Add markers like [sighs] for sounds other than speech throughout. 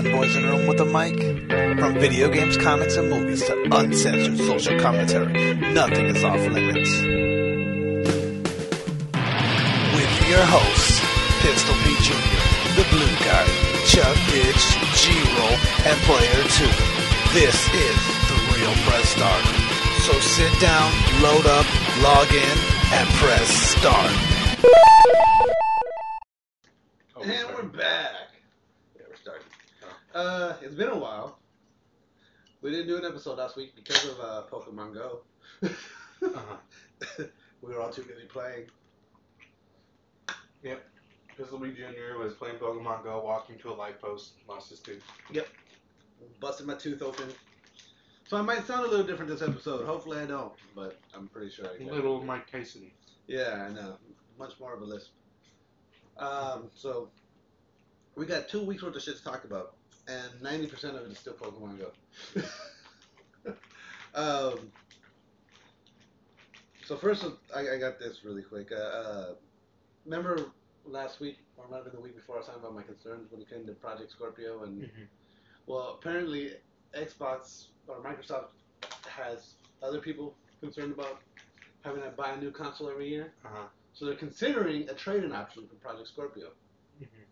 fanboys in a room with a mic? From video games, comics, and movies to uncensored social commentary, nothing is off limits. With your hosts, Pistol Pete Jr., The Blue Guy, Chuck Bitch, G-Roll, and Player 2. This is The Real Press Start. So sit down, load up, log in, and press start. Oh, and we're back. Yeah, we're starting. Uh, it's been a while. We didn't do an episode last week because of uh, Pokemon Go. Uh-huh. [laughs] we were all too busy playing. Yep. Pistol Pete Jr. was playing Pokemon Go, walking to a light post, lost his tooth. Yep. Busted my tooth open. So I might sound a little different this episode. Hopefully I don't, but I'm pretty sure I can. Little Mike Tyson. Yeah, I know. Much more of a lisp. Um, so we got two weeks worth of shit to talk about, and ninety percent of it is still Pokemon Go. [laughs] um, so first, I, I got this really quick. Uh, uh, remember last week, or might have been the week before, I was talking about my concerns when it came to Project Scorpio, and Mm-hmm. well, apparently Xbox or Microsoft has other people concerned about having to buy a new console every year. Uh-huh. So they're considering a trade-in option for Project Scorpio. Mm-hmm.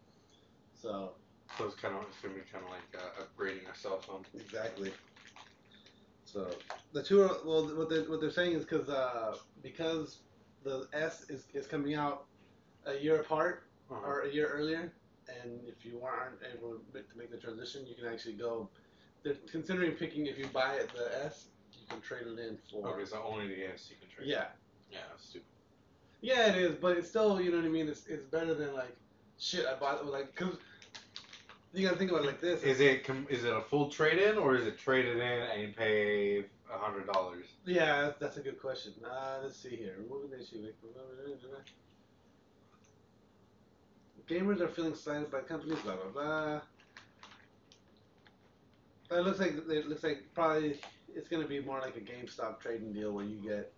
So So it's kind of it's gonna be kind of like uh, upgrading a cell phone. exactly. So the two are well. What they're, what they're saying is because uh, because the S is, is coming out a year apart Uh-huh. or a year earlier, and if you aren't able to make the transition, you can actually go. They're considering picking if you buy it the S, you can trade it in for. Okay, so only the S you can trade. Yeah, Yeah, that's stupid. yeah, it is, but it's still you know what I mean. It's it's better than like shit. I bought like because you gotta think about it like this. Is it com- is it a full trade in or is it traded in and you pay a hundred dollars? Yeah, that's, a good question. Uh, let's see here. What would they see? Gamers are feeling slighted by companies. Blah blah blah. It looks like it looks like probably it's gonna be more like a GameStop trading deal where you get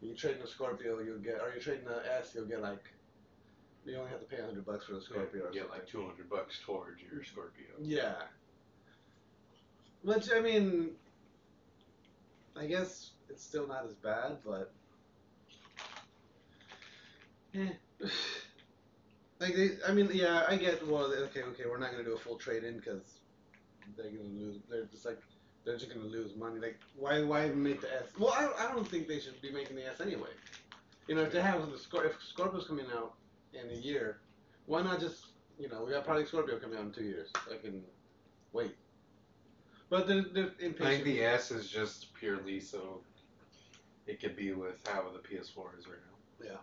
you trade in a Scorpio, you'll get or you're trading an S, you'll get like you only have to pay a hundred bucks for the Scorpio. you or get something. like two hundred bucks towards your Scorpio. Yeah. Which I mean, I guess it's still not as bad, but eh. [sighs] like they, I mean, yeah, I get. Well, okay, okay, we're not gonna do a full trade in because they're gonna lose. They're just like they're just gonna lose money. Like why, why make the S? Well, I, I don't think they should be making the S anyway. You know, if they have the Scor- if Scorpio's coming out in a year, why not just you know, we got Project Scorpio coming out in two years. I can wait. But they're, they're I think the S is just purely so it could be with how the PS4 is right now.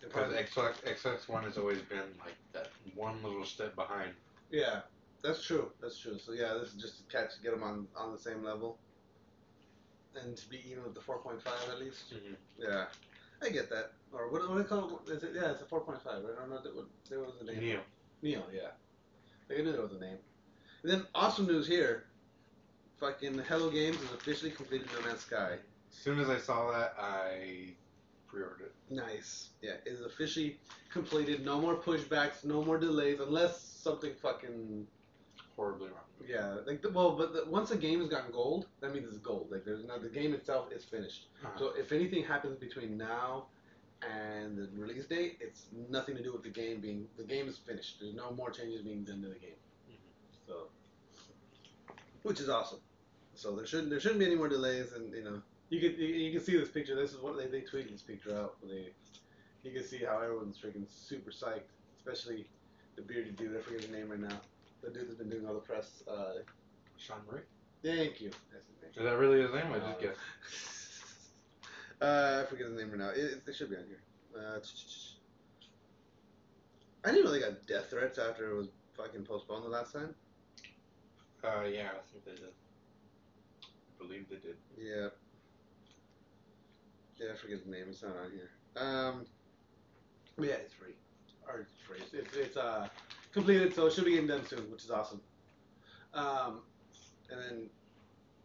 They're Because Xbox Xbox One has always been like that one little step behind. yeah, that's true. That's true. So yeah, this is just to catch, get them on on the same level, and to be even with the 4.5 at least. Mm-hmm. Yeah, I get that. Or what, what do they call it? Is it? Yeah, it's a 4.5. I don't know. That what, there was a name. Neo. Neo. Yeah, I knew there was a name. And then awesome news here. Fucking Hello Games has officially completed No Man's Sky. As soon as I saw that, I pre-ordered it. Nice. Yeah, it is officially completed. No more pushbacks, no more delays, unless something fucking Horribly wrong. yeah. Like the, well, but the, once a game has gotten gold, that means it's gold. Like there's not the game itself is finished. Uh-huh. So if anything happens between now and the release date, it's nothing to do with the game being the game is finished. There's no more changes being done to the game. Mhm. So, which is awesome. So there shouldn't there shouldn't be any more delays, and you know you can you, you can see this picture. This is what they they tweeted this picture out. Where they you can see how everyone's freaking super psyched, especially the bearded dude. I forget his name right now. The dude that's been doing all the press. Uh, Sean Murray. thank you. That's his name. Is that really his name? I Uh, just guessed. [laughs] Uh, I forget his name right now. It, it, it should be on here. Uh, I didn't know they got death threats after it was fucking postponed the last time. Uh, yeah, I think they did. I believe they did. Yeah. Yeah, I forget his name. It's not on here. Um, but yeah, it's free. Or it's free. It's, it's, it's uh, completed, so it should be getting done soon, which is awesome. Um, and then,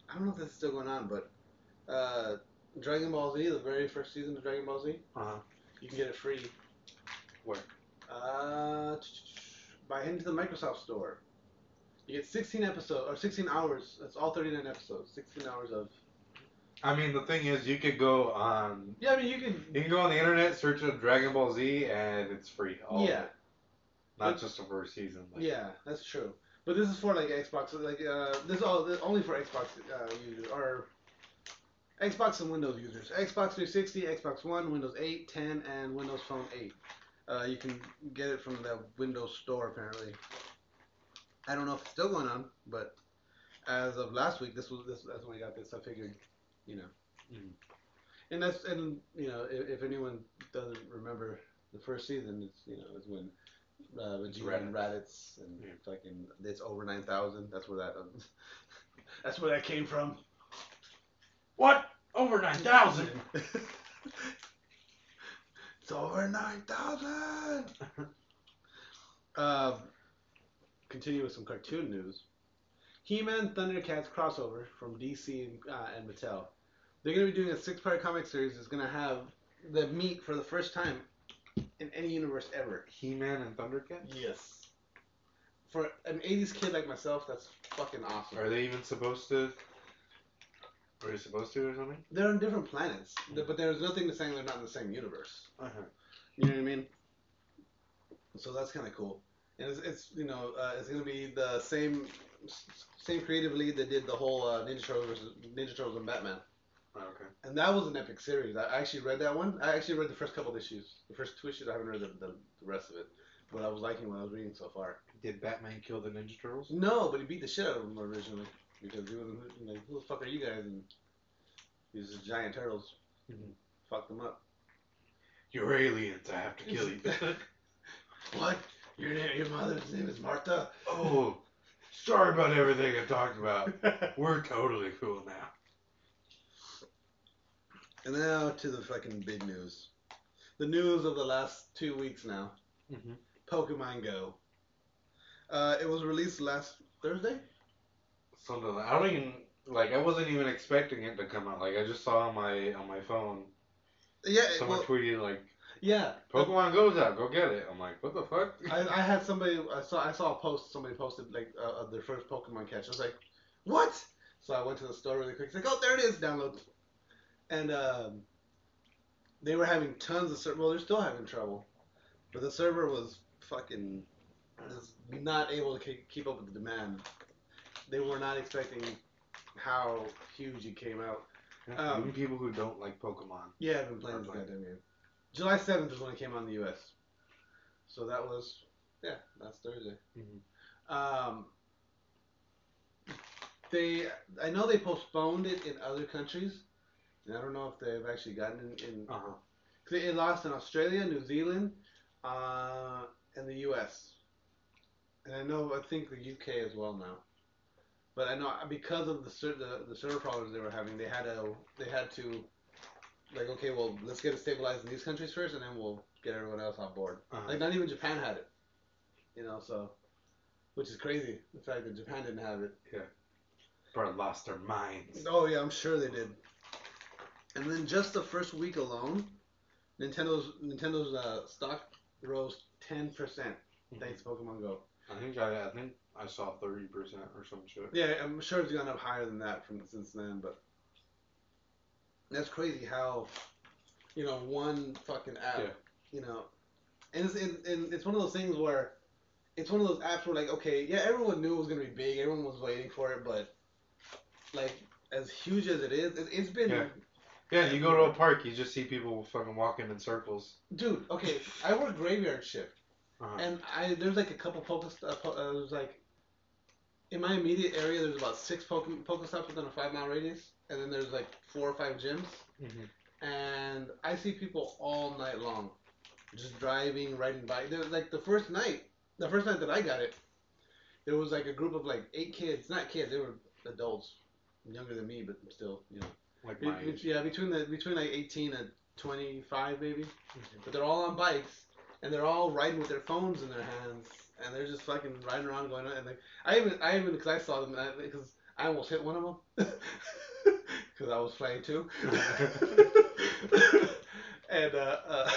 I don't know if that's still going on, but uh, Dragon Ball Z, the very first season of Dragon Ball Z, Uh huh. you can get it free. Where? Uh, by heading to the Microsoft store. You get 16 episodes or 16 hours. That's all 39 episodes. 16 hours of. I mean, the thing is, you could go on. Yeah, I mean you can. You can go on the internet, search up Dragon Ball Z, and it's free. All of Yeah. it. Not But- just the first season. Like, Yeah, that's true. But this is for like Xbox. Like uh, this is all this is only for Xbox uh, users or Xbox and Windows users. Xbox 360, Xbox One, Windows 8, 10, and Windows Phone 8. Uh, you can get it from the Windows Store apparently. I don't know if it's still going on, but as of last week, this was this that's when I got this. I figured, you know, Mhm. and that's and you know if, if anyone doesn't remember the first season, it's you know it's when uh, Vegeta and Raditz and Yeah. fucking it's over nine thousand. That's where that um, [laughs] that's where that came from. What? Over 9,000? [laughs] It's over nine thousand. uh, [laughs] continue with some cartoon news. He-Man Thundercats crossover from DC and, uh, and Mattel. They're gonna be doing a six-part comic series. that's gonna have the meet for the first time in any universe ever. He-Man and Thundercats? Yes. For an '80s kid like myself, that's fucking awesome. Are they even supposed to? Are you supposed to or something? They're on different planets, but there's nothing to saying they're not in the same universe. Uh-huh. You know what I mean? So that's kind of cool. And it's, it's you know uh, it's gonna be the same same creative lead that did the whole uh, Ninja Turtles versus Ninja Turtles and Batman. Oh, okay. And that was an epic series. I actually read that one. I actually read the first couple of issues. The first two issues. I haven't read the, the, the rest of it. But I was liking what I was reading so far. Did Batman kill the Ninja Turtles? No, but he beat the shit out of them originally because he wasn't like, who the fuck are you guys? And these was just giant turtles. Mhm. Fucked them up. You're aliens. I have to kill you. [laughs] What? Your name, your mother's name is Martha. oh, sorry about everything I talked about. We're totally cool now. And now to the fucking big news. The news of the last two weeks now. Mm-hmm. Pokemon Go. Uh, it was released last Thursday. Something I don't even like. I wasn't even expecting it to come out. Like I just saw on my on my phone Yeah, someone well, tweeted like yeah. Pokemon goes out. Go get it. I'm like, what the fuck? I, I had somebody. I saw. I saw a post. Somebody posted like uh, their first Pokemon catch. I was like, what? So I went to the store really quick. It's like, oh, there it is. Download. And um, they were having tons of ser- well, they're still having trouble, but the server was fucking was not able to ke- keep up with the demand. They were not expecting how huge it came out. Um, Even people who don't like Pokemon. Yeah, I've been playing this goddamn game. July seventh is when it came out in the U.S. So that was yeah, that's Thursday. Mhm. Um, they, I know they postponed it in other countries, and I don't know if they've actually gotten in. in Uh huh. 'cause it lost in Australia, New Zealand, uh, and the U.S. And I know I think the U.K. as well now. But I know because of the ser- the, the server problems they were having, they had to they had to like okay, well let's get it stabilized in these countries first, and then we'll get everyone else on board. Uh-huh. Like not even Japan had it, you know. So, which is crazy the fact that Japan didn't have it. Yeah, probably lost their minds. Oh yeah, I'm sure they did. And then just the first week alone, Nintendo's Nintendo's uh, stock rose ten percent thanks Pokemon Go. I think I, I think I saw thirty percent or some shit. Yeah, I'm sure it's gone up higher than that from since then, but that's crazy how you know one fucking app, Yeah. you know, and it's and, and it's one of those things where it's one of those apps where like okay, yeah, everyone knew it was gonna be big, everyone was waiting for it, but like as huge as it is, it, it's been. Yeah. Yeah, you go to a park, you just see people fucking walking in circles. Dude, okay, I work graveyard shift, Uh-huh. and I there's like a couple Pokest, uh, po- uh, there's like in my immediate area, there's about six Poke Pokestops within a five mile radius, and then there's like four or five gyms, Mhm. and I see people all night long, just driving, riding bike. There was like the first night, the first night that I got it, there was like a group of like eight kids, not kids, they were adults, younger than me, but still, you know. Like Be- my be- age. yeah, between the between like 18 and 25 maybe. But they're all on bikes and they're all riding with their phones in their hands and they're just fucking riding around going and I even I even because I saw them because I almost hit one of them [laughs] because I was playing too. [laughs] and uh, uh,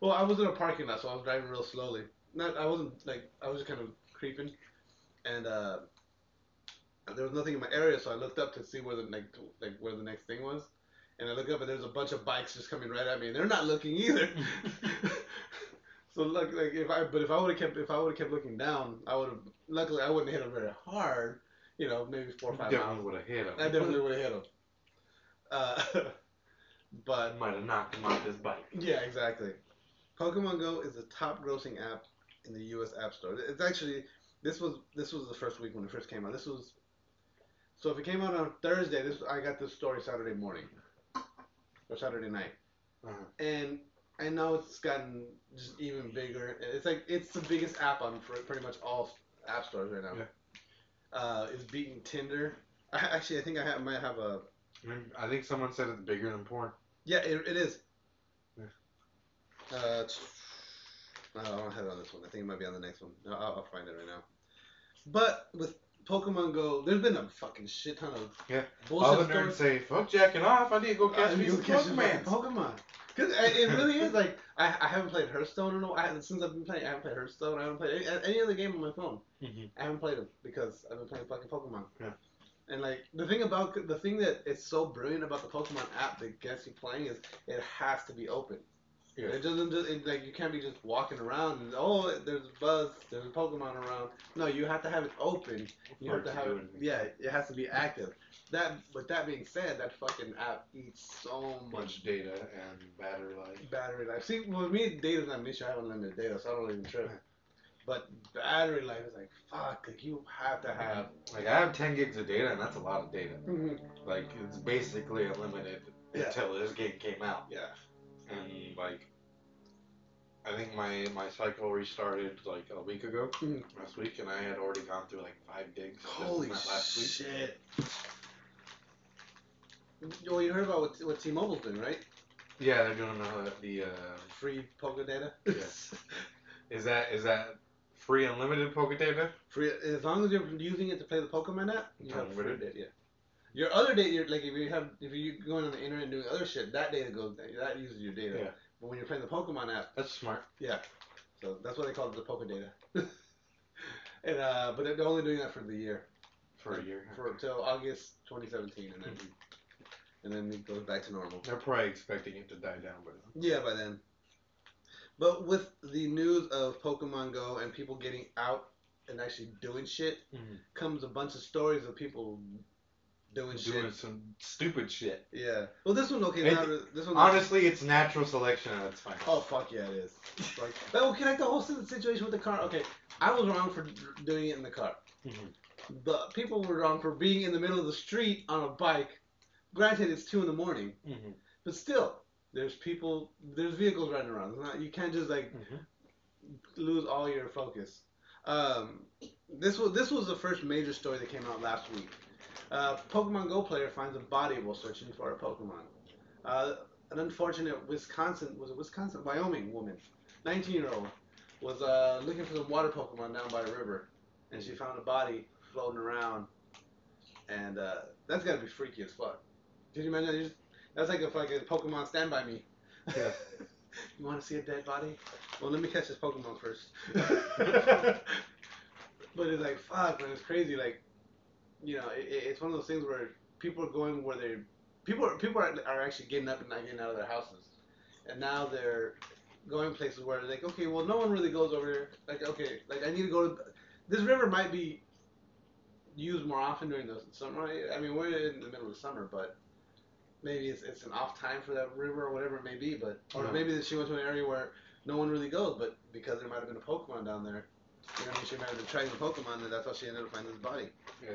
well, I was in a parking lot, so I was driving real slowly. Not I wasn't like I was just kind of creeping. and uh, there was nothing in my area, so I looked up to see where the like, like where the next thing was, and I look up and there's a bunch of bikes just coming right at me, and they're not looking either. [laughs] so look, like if I, but if I would have kept, if I would have kept looking down, I would have. Luckily, I wouldn't hit him very hard. You know, maybe four or five Definitely miles. would have hit him. I definitely would have hit him. Uh, [laughs] but might have knocked him off his bike. yeah, exactly. Pokemon Go is the top grossing app in the U.S. App Store. It's actually this was this was the first week when it first came out. This was so if it came out on Thursday, this I got this story Saturday morning or Saturday night, Uh-huh. and I know it's gotten just even bigger. It's like it's the biggest app on for pretty much all app stores right now. Yeah. Uh, it's beating Tinder. [laughs] I, actually, I think I have, might have a I, think someone said it's bigger than porn. yeah, it, it is. Yeah. Uh, I don't have it on this one. I think it might be on the next one. I'll, I'll find it right now. But with Pokemon Go, there's been a fucking shit ton of Yeah. bullshit All the stories. nerds say, "Fuck jacking off! I need to go catch Uh, me some catch Pokemon." Pokemon. Cause it really is like I, I haven't played Hearthstone in a while. Since I've been playing, I haven't played Hearthstone. I haven't played any, any other game on my phone. Mm-hmm. I haven't played them because I've been playing fucking Pokemon. Yeah. And like the thing about the thing that is so brilliant about the Pokemon app that gets you playing is it has to be open. Yeah. It doesn't just it, like you can't be just walking around and oh there's a buzz there's a Pokemon around. No, you have to have it open. You have to to have it. Yeah, it has to be active. That but that being said, that fucking app eats so much data and battery life. battery life. See, with me, data's not an issue. I have unlimited data, so I don't even trip. But battery life is like fuck. Like you have to have. Like I have 10 gigs of data, and that's a lot of data. Mhm. Like it's basically unlimited Yeah. until this game came out. Yeah. And like, I think my my cycle restarted like a week ago, Mhm. last week, and I had already gone through like five gigs. Holy last week. Well, you heard about what, what T-Mobile's doing, right? Yeah, they're doing the the. Uh, Free Poké data. Yes. [laughs] is that is that free unlimited Poké data? free as long as you're using it to play the Pokemon app. You have free data. Yeah. Your other data, you're, like if you have if you're going on the internet and doing other shit, that data goes that uses your data. Yeah. But when you're playing the Pokemon app, That's smart. Yeah. So that's what they call it, the Poké data. [laughs] and uh, but they're only doing that for the year, For a year. for till August 2017, and then. [laughs] and then it goes back to normal. They're probably expecting it to die down by then. Yeah, by then. But with the news of Pokemon Go and people getting out and actually doing shit, comes a bunch of stories of people doing, Doing shit. some stupid shit. Yeah. Well, this one okay. It- Now, this one. Honestly, it's natural selection and its fine. Oh fuck yeah, it is. Like, but okay, like the whole situation with the car. Okay, I was wrong for doing it in the car. Mhm. The people were wrong for being in the middle of the street on a bike. Granted, it's two in the morning, Mhm. but still, there's people, there's vehicles running around. Not, you can't just like Mhm. lose all your focus. Um, this was this was the first major story that came out last week. Uh, Pokemon Go player finds a body while searching for a Pokemon. Uh, an unfortunate Wisconsin was it Wisconsin Wyoming woman, 19 year old, was uh, looking for some water Pokemon down by a river, and she found a body floating around, and uh, that's gotta be freaky as fuck. Did you imagine? Just- That's like a fucking Pokemon Stand By Me. Yeah. [laughs] you want to see a dead body? Well, let me catch this Pokemon first. [laughs] [laughs] but it's like fuck, man. It's crazy. Like, you know, it, it- it's one of those things where people are going where they people are, people are, are actually getting up and not getting out of their houses, and now they're going places where they're like okay, well, no one really goes over here. Like okay, like I need to go to this river might be used more often during the summer. I mean, we're in the middle of summer, but maybe it's, it's an off time for that river or whatever it may be. But or Yeah. maybe that she went to an area where no one really goes, but because there might have been a Pokemon down there, you know, she might have been tracking Pokemon, and that's how she ended up finding this body. Yeah.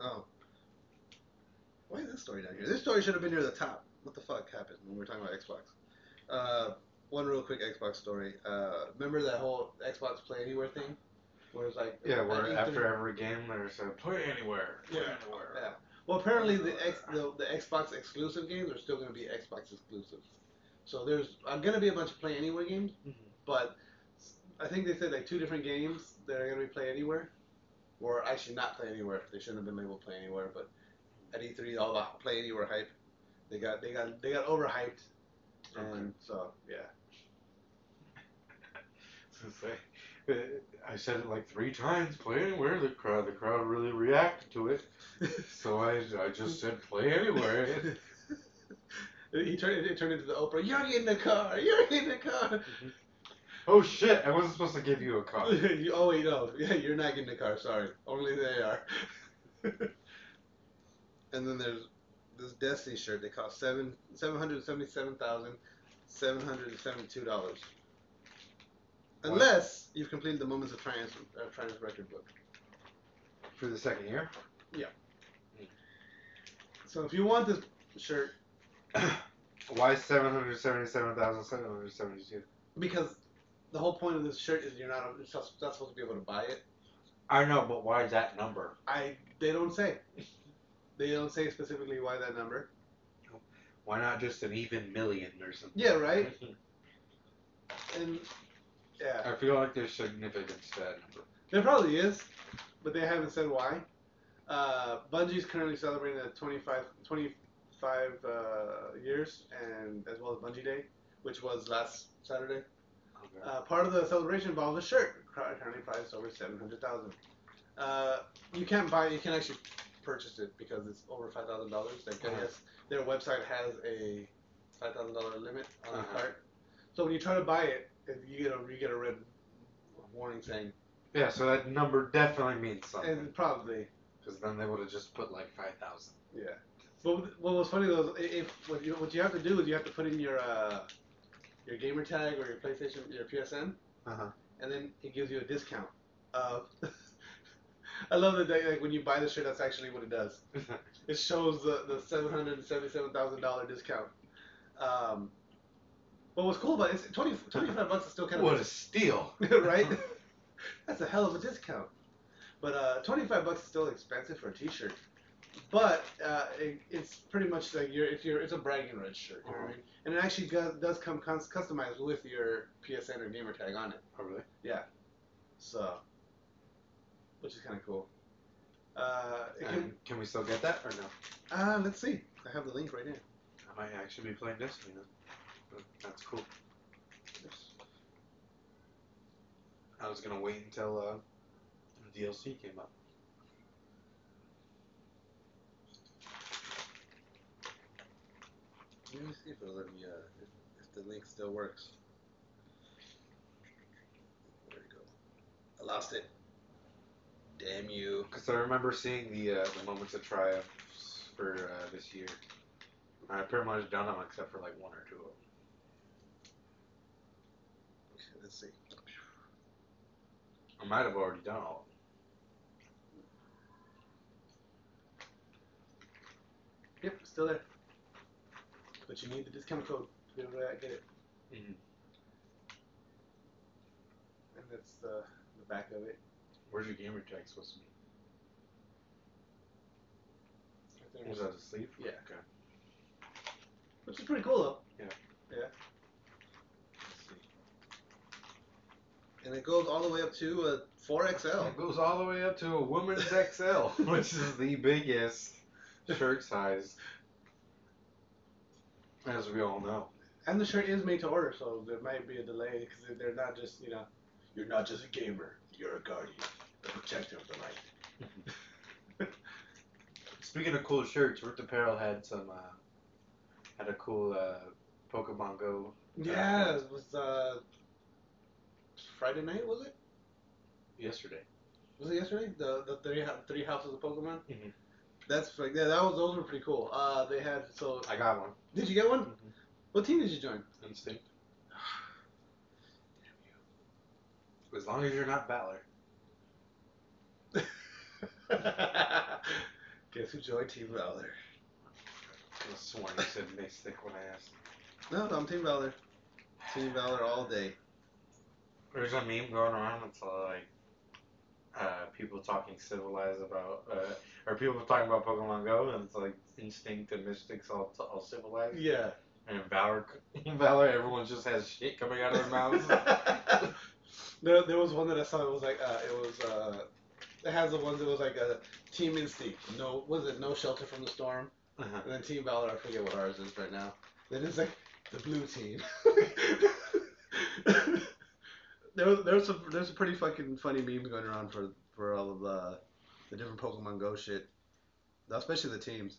Oh. Why is this story down here? This story should have been near the top. What the fuck happened when we were talking about Xbox? Uh, one real quick Xbox story. Uh, remember that whole Xbox Play Anywhere thing? Where it's like Yeah, at where after every game there's a play anywhere. Play Yeah. anywhere. Yeah. Well, apparently the, X, the the Xbox exclusive games are still going to be Xbox exclusive. So there's uh, going to be a bunch of Play Anywhere games, Mhm. but I think they said like two different games that are going to be Play Anywhere, or actually not Play Anywhere. They shouldn't have been labeled Play Anywhere, but at E3 all the Play Anywhere hype, they got they got they got overhyped, and so yeah. [laughs] I said it like three times. Play anywhere. The crowd, the crowd really reacted to it. So I, I just said play anywhere. [laughs] he turned it turned into the Oprah. You're in the car. You're in the car. Mm-hmm. Oh shit! I wasn't supposed to give you a car. [laughs] You- oh wait, no. Yeah, you're not getting the car. Sorry, only they are. [laughs] and then there's this Destiny shirt. They cost seven seven hundred seventy seven thousand seven hundred seventy two dollars. Unless you've completed the Moments of Triumph, uh, Triumph record book. For the second year. Yeah. So if you want this shirt, [coughs] Why seven hundred seventy-seven thousand seven hundred seventy-two? because the whole point of this shirt is you're not you're not not supposed to be able to buy it. I know, but why that number? I they don't say. They don't say specifically why that number. Why not just an even million or something? Yeah, right. And yeah, I feel like there's significance to that number. there probably is, but they haven't said why. Uh, Bungie's currently celebrating the 25, 25 uh, years, and as well as Bungie Day, which was last Saturday. Okay. Uh, part of the celebration involves a shirt, currently priced over seven hundred thousand. Uh, you can't buy, it, you can actually purchase it because it's over five thousand dollars. Like Uh-huh. their website has a five thousand dollar limit on the Uh-huh. cart. So when you try to buy it, if you get a you get a red warning saying, Yeah, so that number definitely means something. and probably Because then they would have just put like five thousand. yeah. But what was funny though, is if what you what you have to do is you have to put in your uh, your gamer tag or your PlayStation your PSN. Uh huh. and then it gives you a discount of. [laughs] I love that they, like when you buy the shirt, that's actually what it does. [laughs] It shows the the seven hundred and seventy seven thousand dollar discount. Um, but what's cool about it is 20, 25 bucks is still kind of what a steal! [laughs] right. that's a hell of a discount. But uh, twenty five bucks is still expensive for a t shirt. But uh, it, it's pretty much like your if you're it's a bragging rights shirt, you know what I mean? And it actually does, does come cus- customized with your PSN or gamer tag on it. Oh really? Yeah. So, which is kind of cool. Uh, it can, And can we still get that or no? uh, let's see. I have the link right here. I might actually be playing Destiny then. But That's cool. I was gonna wait until uh, the DLC came up. Let me see if it'll let me. Uh, if, if the link still works. There we go. I lost it. Damn you. Because I remember seeing the uh, the moments of triumph for uh, this year. I pretty much done them except for like one or two of them. Okay, let's see. I might have already done all Yep, still there. But you need the discount code to be able to get it. of them. And that's the, the back of it. Where's your gamer tag supposed to be? Right there. Was that a sleeve? Yeah. Okay. Which is pretty cool though. Let's see. And it goes all the way up to a 4XL. It goes all the way up to a woman's XL, [laughs] which is the biggest shirt size, as we all know. And the shirt is made to order, so there might be a delay because they're not just, you know, you're not just a gamer, you're a guardian, a protector of the light. [laughs] Speaking of cool shirts, RIPT Apparel had some uh, had a cool uh, Pokemon Go. Yeah, it was uh, Friday night, was it? yesterday. Was it yesterday? The the three three houses of Pokemon. Mhm. That's like yeah, that was those were pretty cool. Uh, they had so. I got one. Did you get one? Mhm. What team did you join? Instinct. Damn [sighs] you. As long as you're not Valor. [laughs] Guess who joined Team Valor? I sworn you said Mystic when I asked. No, no, I'm Team Valor. Team Valor all day. There's a meme going around that's like uh, people talking civilized about, uh, or people talking about Pokemon Go, and it's like Instinct and Mystics all, all civilized. Yeah. And Valor, [laughs] Valor, everyone just has shit coming out of their mouths. [laughs] there, there was one that I saw. It was like uh, it was uh, it has the ones that was like a Team Instinct. No, was it No Shelter from the Storm? Uh-huh. And then Team Valor. I forget what ours is right now. Then it's like the Blue Team. [laughs] there there's some there's a pretty fucking funny meme going around for for all of the the different Pokemon Go shit, especially the teams.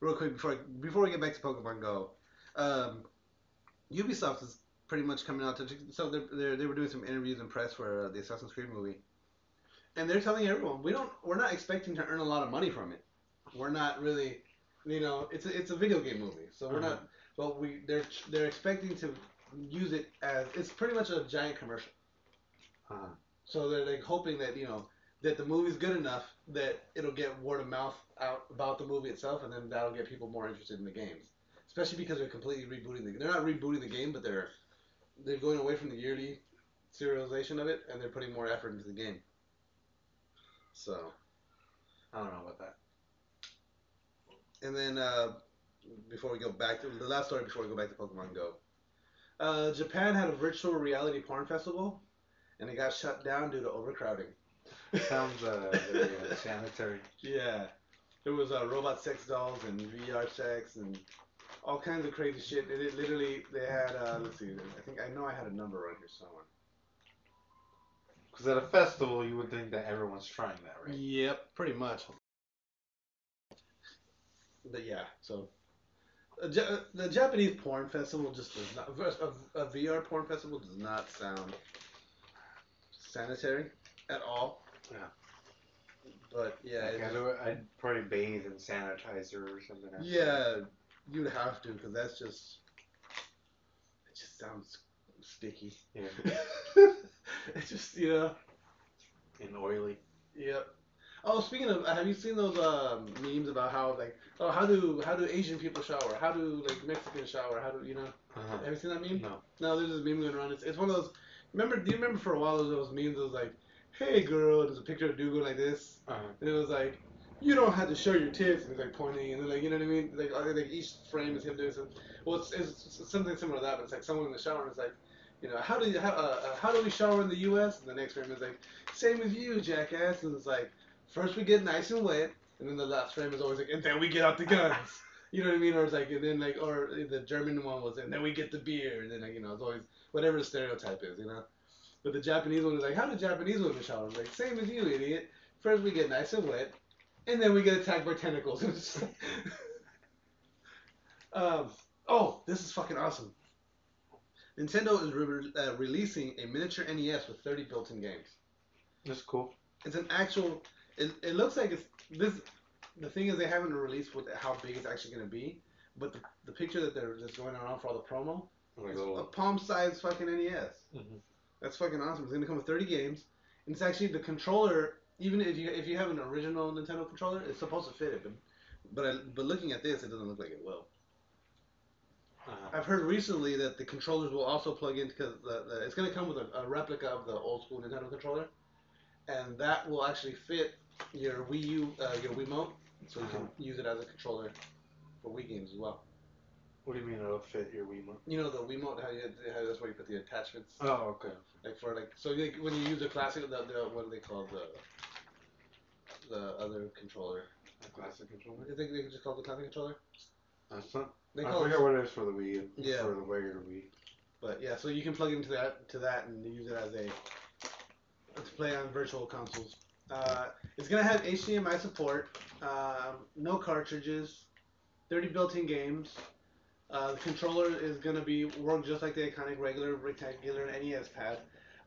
Real quick before I, before we get back to Pokemon Go, um, Ubisoft is pretty much coming out to so they're, they're, they were doing some interviews and press for uh, the Assassin's Creed movie, and they're telling everyone we don't we're not expecting to earn a lot of money from it. We're not really, you know, it's a, it's a video game movie, so we're Uh-huh. not. But we they're they're expecting to use it as it's pretty much a giant commercial. Uh, So they're like hoping that you know that the movie's good enough that it'll get word of mouth out about the movie itself, and then that'll get people more interested in the games. Especially because they're completely rebooting the. They're not rebooting the game, but they're they're going away from the yearly serialization of it, and they're putting more effort into the game. So, I don't know about that. and then uh, before we go back to the last story, before we go back to Pokemon Go, uh, Japan had a virtual reality porn festival, and it got shut down due to overcrowding. Sounds uh, very uh, sanitary. Yeah, there was uh, robot sex dolls and VR sex and all kinds of crazy shit. It, it literally they had uh, let's see, I think I know I had a number right here somewhere. Because at a festival, you would think that everyone's trying that, right? Yep, pretty much. But yeah, so the Japanese porn festival just does not. A, a VR porn festival does not sound sanitary at all. Yeah. But yeah, Like, I'd, just- I'd probably bathe in sanitizer or something. Yeah, you'd have to because that's just it just sounds sticky. Yeah. [laughs] it's just you know. And oily. Yep. Oh, speaking of, have you seen those um, memes about how like, oh, how do how do Asian people shower? How do like Mexicans shower? How do you know? Uh-huh. Have you seen that meme? No. No, there's this meme going around. It's, it's one of those. Remember? Do you remember for a while there was those memes? That was like, hey girl, there's a picture of dude going like this, Uh-huh. and it was like, you don't have to show your tits, and he's like pointing, and then like, you know what I mean? Like, I think like each frame is him doing something. Well, it's, it's something similar to that, but it's like someone in the shower, and it's like, you know, how do you how, uh, uh, how do we shower in the U.S. And the next frame is like, same as you, jackass, and it's like, first we get nice and wet, and then the last frame is always like, and then we get out the guns. [laughs] You know what I mean? Or it's like, and then like, or the German one was, and then we get the beer, and then like, you know, it's always whatever the stereotype is, you know. But the Japanese one is like, how do Japanese women shower? I'm like, same as you, idiot. First we get nice and wet, and then we get attacked by tentacles. [laughs] It's like- [laughs] um, oh, this is fucking awesome. Nintendo is re- uh, releasing a miniature NES with 30 built-in games. That's cool. It's an actual. It, it looks like it's this. The thing is, they haven't released what how big it's actually going to be. But the, the picture that they're just going around for all the promo, Like is a a palm-sized fucking NES. Mhm. That's fucking awesome. It's gonna come with 30 games, and it's actually the controller. Even if you if you have an original Nintendo controller, it's supposed to fit it. But but, I, but looking at this, it doesn't look like it will. Uh-huh. I've heard recently that the controllers will also plug in because the, the, it's gonna come with a, a replica of the old school Nintendo controller, and that will actually fit your Wii U uh, your Wiimote, so you can use it as a controller for Wii games as well. What do you mean it'll fit your Wiimote? You know the Wiimote, how you how that's where you put the attachments. Oh, okay. Like for like, so like when you use the classic, the, the what do they call the the other controller? A classic controller? I think they just call it the classic controller. That's not. They I call forget it, what it is for the Wii. Yeah. For the regular Wii. but yeah. So you can plug it into that to that and use it as a to play on virtual consoles. Uh, it's gonna have HDMI support, um, no cartridges, 30 built-in games. Uh, the controller is gonna be work just like the iconic regular rectangular NES pad.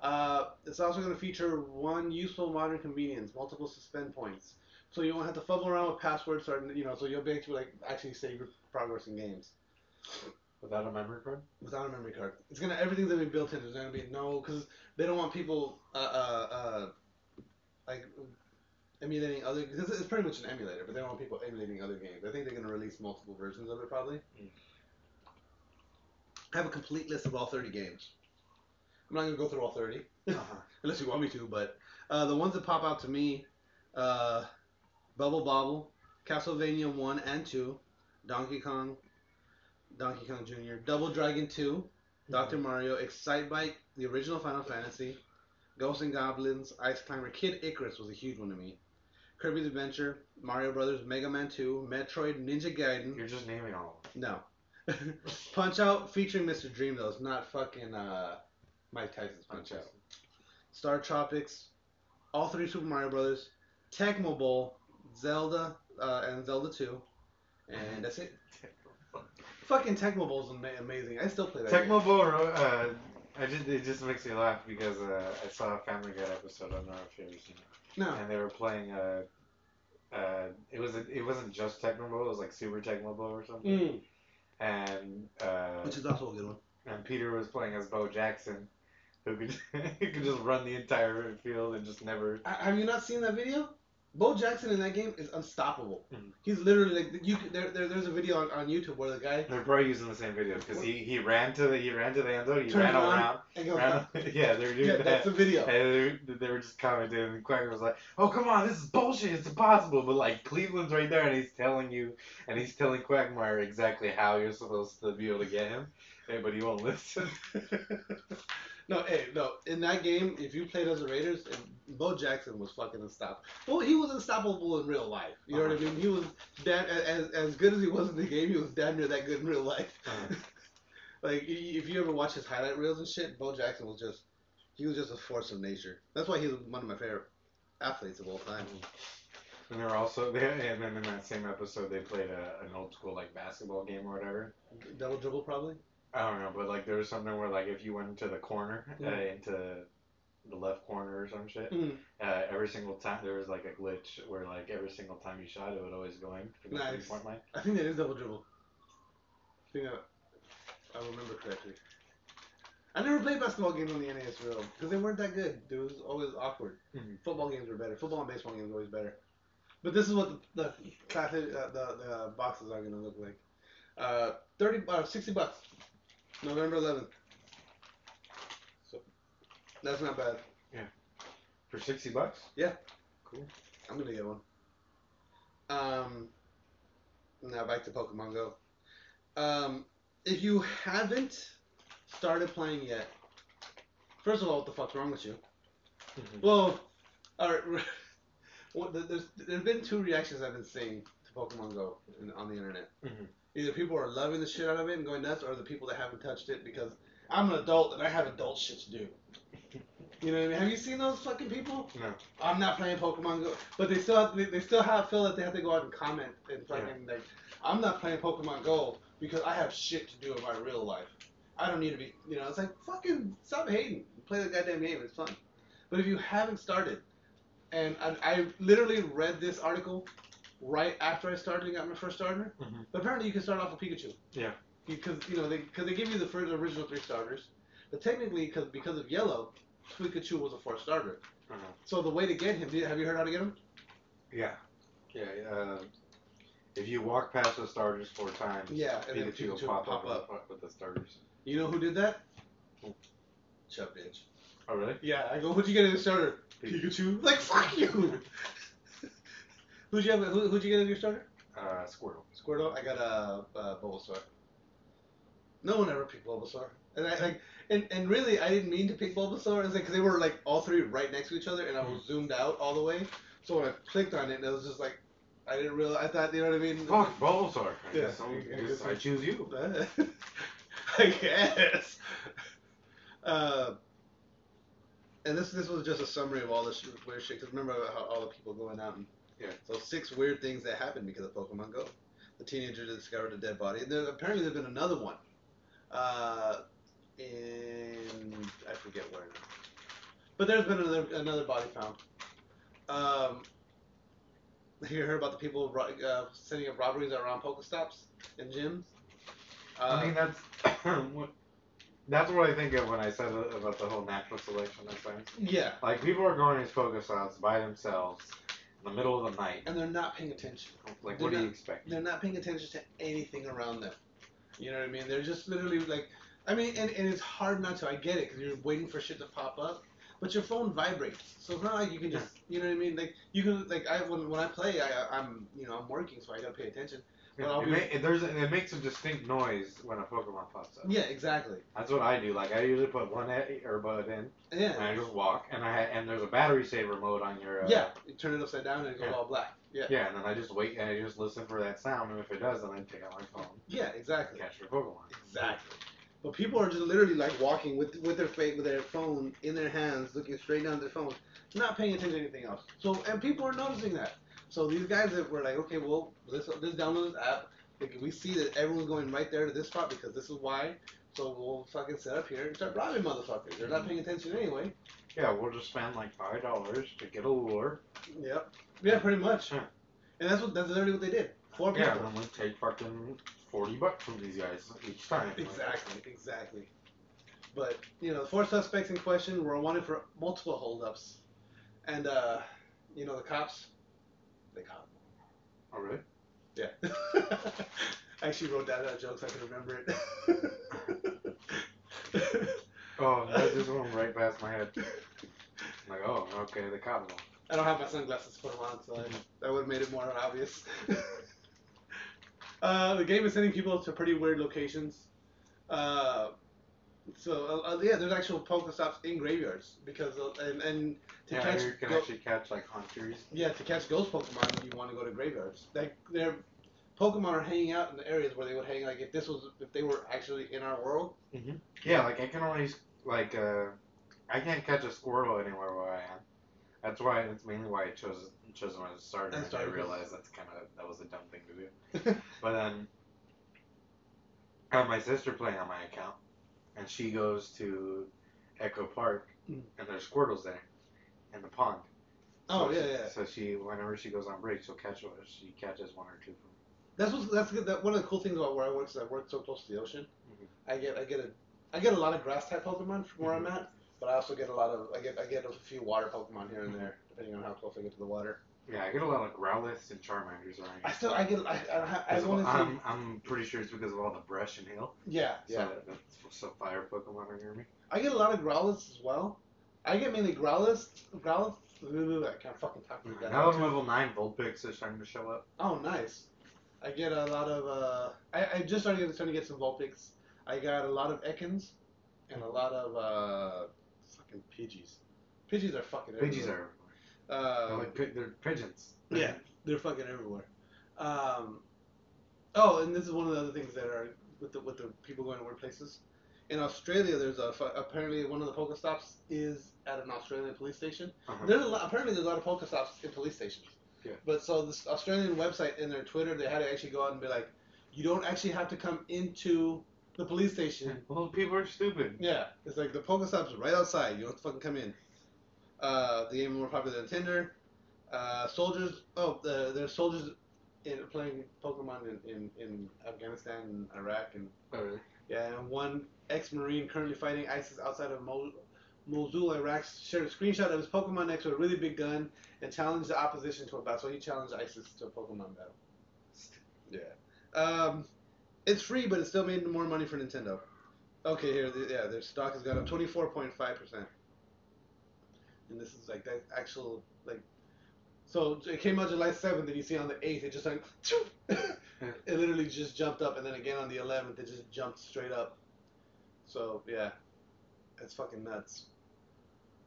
Uh, it's also going to feature one useful modern convenience, multiple suspend points. So you won't have to fumble around with passwords, or you know, so you'll be able to like actually save your progress in games Without a memory card? without a memory card. It's gonna everything's gonna be built in. There's gonna be no because they don't want people uh, uh, uh, like emulating other because it's pretty much an emulator, but they don't want people emulating other games. I think they're gonna release multiple versions of it probably. Mm. I have a complete list of all 30 games. I'm not gonna go through all 30 Uh-huh. [laughs] unless you want me to, but uh, the ones that pop out to me, uh, Bubble Bobble, Castlevania 1 and 2, Donkey Kong, Donkey Kong Jr., Double Dragon 2, Dr. Mario, Excitebike, the original Final Fantasy, Ghosts and Goblins, Ice Climber, Kid Icarus was a huge one to me. Kirby's Adventure, Mario Brothers, Mega Man 2, Metroid, Ninja Gaiden. You're just naming all of No. [laughs] Punch Out featuring Mr. Dream though. It's not fucking uh Mike Tyson's Punch Out. StarTropics, all three Super Mario Brothers, Tecmo Bowl, Zelda, uh, and Zelda 2, and that's it. [laughs] Fucking Tecmo Bowl's ama- amazing. I still play that. game. Tecmo Bowl, uh, I just it just makes me laugh because uh, I saw a Family Guy episode. I don't know if you ever seen it, No. and they were playing. Uh, uh, it was it wasn't just Tecmo. It was like Super Tecmo or something. Mm. And uh, Which is also a good one. and Peter was playing as Bo Jackson, who could [laughs] who could just run the entire field and just never. I- Have you not seen that video? Bo Jackson in that game is unstoppable. Mhm. He's literally like you. There, there, there's a video on, on YouTube where the guy They're probably using the same video because he, he ran to the he ran to the end zone. He Turned ran around around. and goes, ran, [laughs] yeah, they were doing yeah, that. that's the video. And they, they were just commenting, and Quagmire was like, "Oh, come on, this is bullshit. It's impossible." But like Cleveland's right there, and he's telling you, and he's telling Quagmire exactly how you're supposed to be able to get him, eh, but he won't listen. [laughs] no, hey, no. In that game, if you played as the Raiders, and Bo Jackson was fucking unstoppable. Well, he was unstoppable in real life. You know what I Uh-huh. mean? He was damn, as as good as he was in the game. He was damn near that good in real life. Uh, [laughs] Like if you ever watch his highlight reels and shit, Bo Jackson was just he was just a force of nature. That's why he's one of my favorite athletes of all time. and they were also there, and then in that same episode, they played a, an old school like basketball game or whatever. Double dribble probably. I don't know, but like there was something where like if you went into the corner, uh, into the left corner or some shit, Mm. uh, every single time there was like a glitch where like every single time you shot, it would always go in for the Nice. three point line. I think that is double dribble. I think I, I remember correctly. I never played basketball games on the NES real because they weren't that good. It was always awkward. Mhm. Football games were better. Football and baseball games were always better. But this is what the, the classic uh, the the boxes are gonna look like. Uh, thirty uh, sixty bucks. November eleventh. So that's not bad. Yeah. For sixty bucks. Yeah. Cool. I'm gonna get one. Um, now back to Pokemon Go. Um, if you haven't started playing yet, first of all, what the fuck's wrong with you? Well, all right. [laughs] Well, there- there's there's been two reactions I've been seeing to Pokemon Go in, on the internet. Mhm. Either people are loving the shit out of it and going nuts, or the people that haven't touched it because I'm an adult and I have adult shit to do. You know what I mean? Have you seen those fucking people? No. I'm not playing Pokemon Go, but they still have, they, they still have feel that they have to go out and comment and fucking like I'm not playing Pokemon Go because I have shit to do in my real life. I don't need to be, you know. It's like fucking stop hating. Play the goddamn game. It's fun. But if you haven't started, and I, I literally read this article right after I started and got my first starter. Mhm. But apparently you can start off with Pikachu. Yeah. Because you know they because they give you the first original three starters, but technically because because of Yellow, Pikachu was a fourth starter. Uh-huh. So the way to get him, have you heard how to get him? Yeah. Yeah. Uh, if you walk past the starters four times, Yeah, and then Pikachu will pop, pop up, up. With, the starters. You know who did that? Chub bitch. Oh really? Yeah, I go, who'd you get in the starter? Pikachu. Like, fuck you! [laughs] who'd you have, who, who'd you get in your starter? Uh, Squirtle. Squirtle? I got a uh, Bulbasaur. No one ever picked Bulbasaur. And I like, and, and really, I didn't mean to pick Bulbasaur. It's like, because they were like all three right next to each other, and I was zoomed out all the way. So when I clicked on it, and it was just like, I didn't realize, I thought, you know what I mean? Fuck Bulbasaur. I Yeah, guess I'm- I guess I choose you. [laughs] I guess. Uh, and this this was just a summary of all this weird shit. Cause remember how all the people going out and Yeah. So six weird things that happened because of Pokemon Go. The teenager discovered a dead body. And there, apparently there's been another one. Uh, in I forget where. now. But there's been another another body found. Um, you heard about the people uh, setting up robberies around Pokestops and gyms? Uh, I mean that's [coughs] what- that's what I think of when I said about the whole natural selection of things. yeah, Like people are going to these Pokestops by themselves in the middle of the night. and they're not paying attention. Like They're what do you not- expect? They're not paying attention to anything around them. You know what I mean? They're just literally like, I mean, and, and it's hard not to. I get it because you're waiting for shit to pop up, but your phone vibrates, so it's not like you can just, you know what I mean? Like you can, like I when, when I play, I I'm you know I'm working, so I gotta pay attention. It, be- ma- it- there's it makes a distinct noise when a Pokemon pops up. Yeah, exactly. That's what I do. Like I usually put one e- earbud in yeah. and I just walk and I and there's a battery saver mode on your uh, yeah. You turn it upside down and it goes Yeah. all black. Yeah, yeah and then I just wait and I just listen for that sound and if it does then I take out my phone yeah, exactly. catch your Pokemon. Exactly. But people are just literally like walking with with their face with their phone in their hands, looking straight down their phone, not paying attention to anything else. So and people are noticing that. So these guys that were like, okay, well, let's let's download this app. Like, we see that everyone's going right there to this spot because this is why. So we'll fucking set up here and start robbing motherfuckers. They're not paying attention anyway. Yeah, we'll just spend like five dollars to get a lure. Yep. Yeah, pretty much. Yeah. And that's what that's literally what they did. Four people. Yeah, then we take fucking forty bucks from these guys each time. [laughs] Exactly, exactly. But you know, the four suspects in question were wanted for multiple holdups, and uh, you know the cops, they caught Oh really? Yeah. [laughs] I actually wrote down that joke so I can remember it. [laughs] Oh, that just went right past my head. I'm like, oh, okay, the them. I don't have my sunglasses put on, so I, that would have made it more obvious. [laughs] uh, the game is sending people to pretty weird locations. Uh, so uh, uh, yeah, there's actual Pokestops in graveyards because uh, and and to Yeah, catch you can go- actually catch like Haunters. yeah to catch ghost Pokemon you want to go to graveyards. Like their Pokemon are hanging out in the areas where they would hang. Like if this was if they were actually in our world. Yeah, like I can always like uh, I can't catch a Squirtle anywhere where I am. That's why it's mainly why I chose chose them as a starter. As And I starter, realized that's kind of that was a dumb thing to do. [laughs] But then I have my sister playing on my account, and she goes to Echo Park, Mm. and there's Squirtles there, in the pond. oh So yeah she- yeah. So she, whenever she goes on break, she'll catch one. She catches one or two from. That's what's, that's good. That one of the cool things about where I work is I work so close to the ocean. Mhm. I get I get a I get a lot of grass type Pokemon from where Mm-hmm. I'm at, but I also get a lot of I get I get a few water Pokemon here and there depending on how close I get to the water. Yeah, I get a lot of Growlithe and Charmanders around I still I get I I, I only see I'm, I'm pretty sure it's because of all the brush and hill. yeah yeah So that's so fire Pokemon are near me. I get a lot of Growlithe as well. I get mainly Growlithe Growlithe. I can't fucking talk to that. Now level nine. Vulpix is starting to show up. Oh, nice. I get a lot of. Uh, I, I just started getting, starting to get some Vulpix. I got a lot of Ekans and a lot of uh, fucking Pidgeys. Pidgeys are fucking everywhere. Pidgeys are Uh, they're like pi- they're pigeons. yeah, [laughs] they're fucking everywhere. Um, oh, and this is one of the other things that are with the with the people going to weird places. In Australia, there's a fu- apparently one of the Pokestops is at an Australian police station. Uh-huh. There's a lot, apparently there's a lot of Pokestops in police stations. Yeah. But so this Australian website in their Twitter, they had to actually go out and be like, you don't actually have to come into the police station. Well, people are stupid. Yeah, it's like the Pokestop's right outside. You don't have to fucking come in. Uh, the game more popular than Tinder. Uh, soldiers. Oh, the, there's soldiers in playing Pokemon in, in, in Afghanistan and Iraq and Oh, really? yeah, and one ex-marine currently fighting ISIS outside of Mo- Mosul, Iraq, shared a screenshot of his Pokemon next to a really big gun and challenged the opposition to a battle. So he challenged ISIS to a Pokemon battle. Yeah. Um, it's free, but it still made more money for Nintendo. Okay, here, the, yeah, their stock has gone up 24.5%. And this is like that actual, like, so it came out July 7th, and you see on the 8th, it just like, [laughs] [laughs] it literally just jumped up, and then again on the 11th, it just jumped straight up. So, yeah, it's fucking nuts.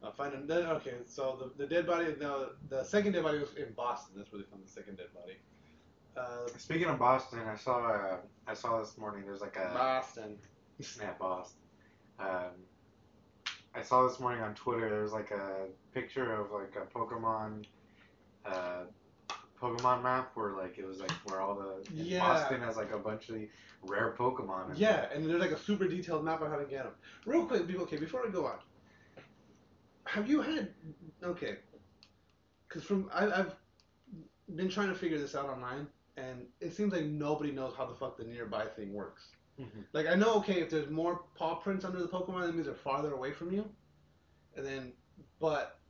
I'll find. Then, okay, so the, the dead body, no, the second dead body was in Boston. That's where they found the second dead body. Uh, Speaking of Boston, I saw uh, I saw this morning. There's like a Boston. [laughs] Snap Boston. Um, I saw this morning on Twitter. There was like a picture of like a Pokemon, uh, Pokemon map where like it was like where all the Yeah. Boston has like a bunch of the rare Pokemon. and- Yeah, and there's like a super detailed map on how to get them. Real quick, okay, before I go on, have you had okay? Because from I, I've been trying to figure this out online, and it seems like nobody knows how the fuck the nearby thing works. Mhm. Like I know, okay, if there's more paw prints under the Pokemon, that means they're farther away from you, and then, but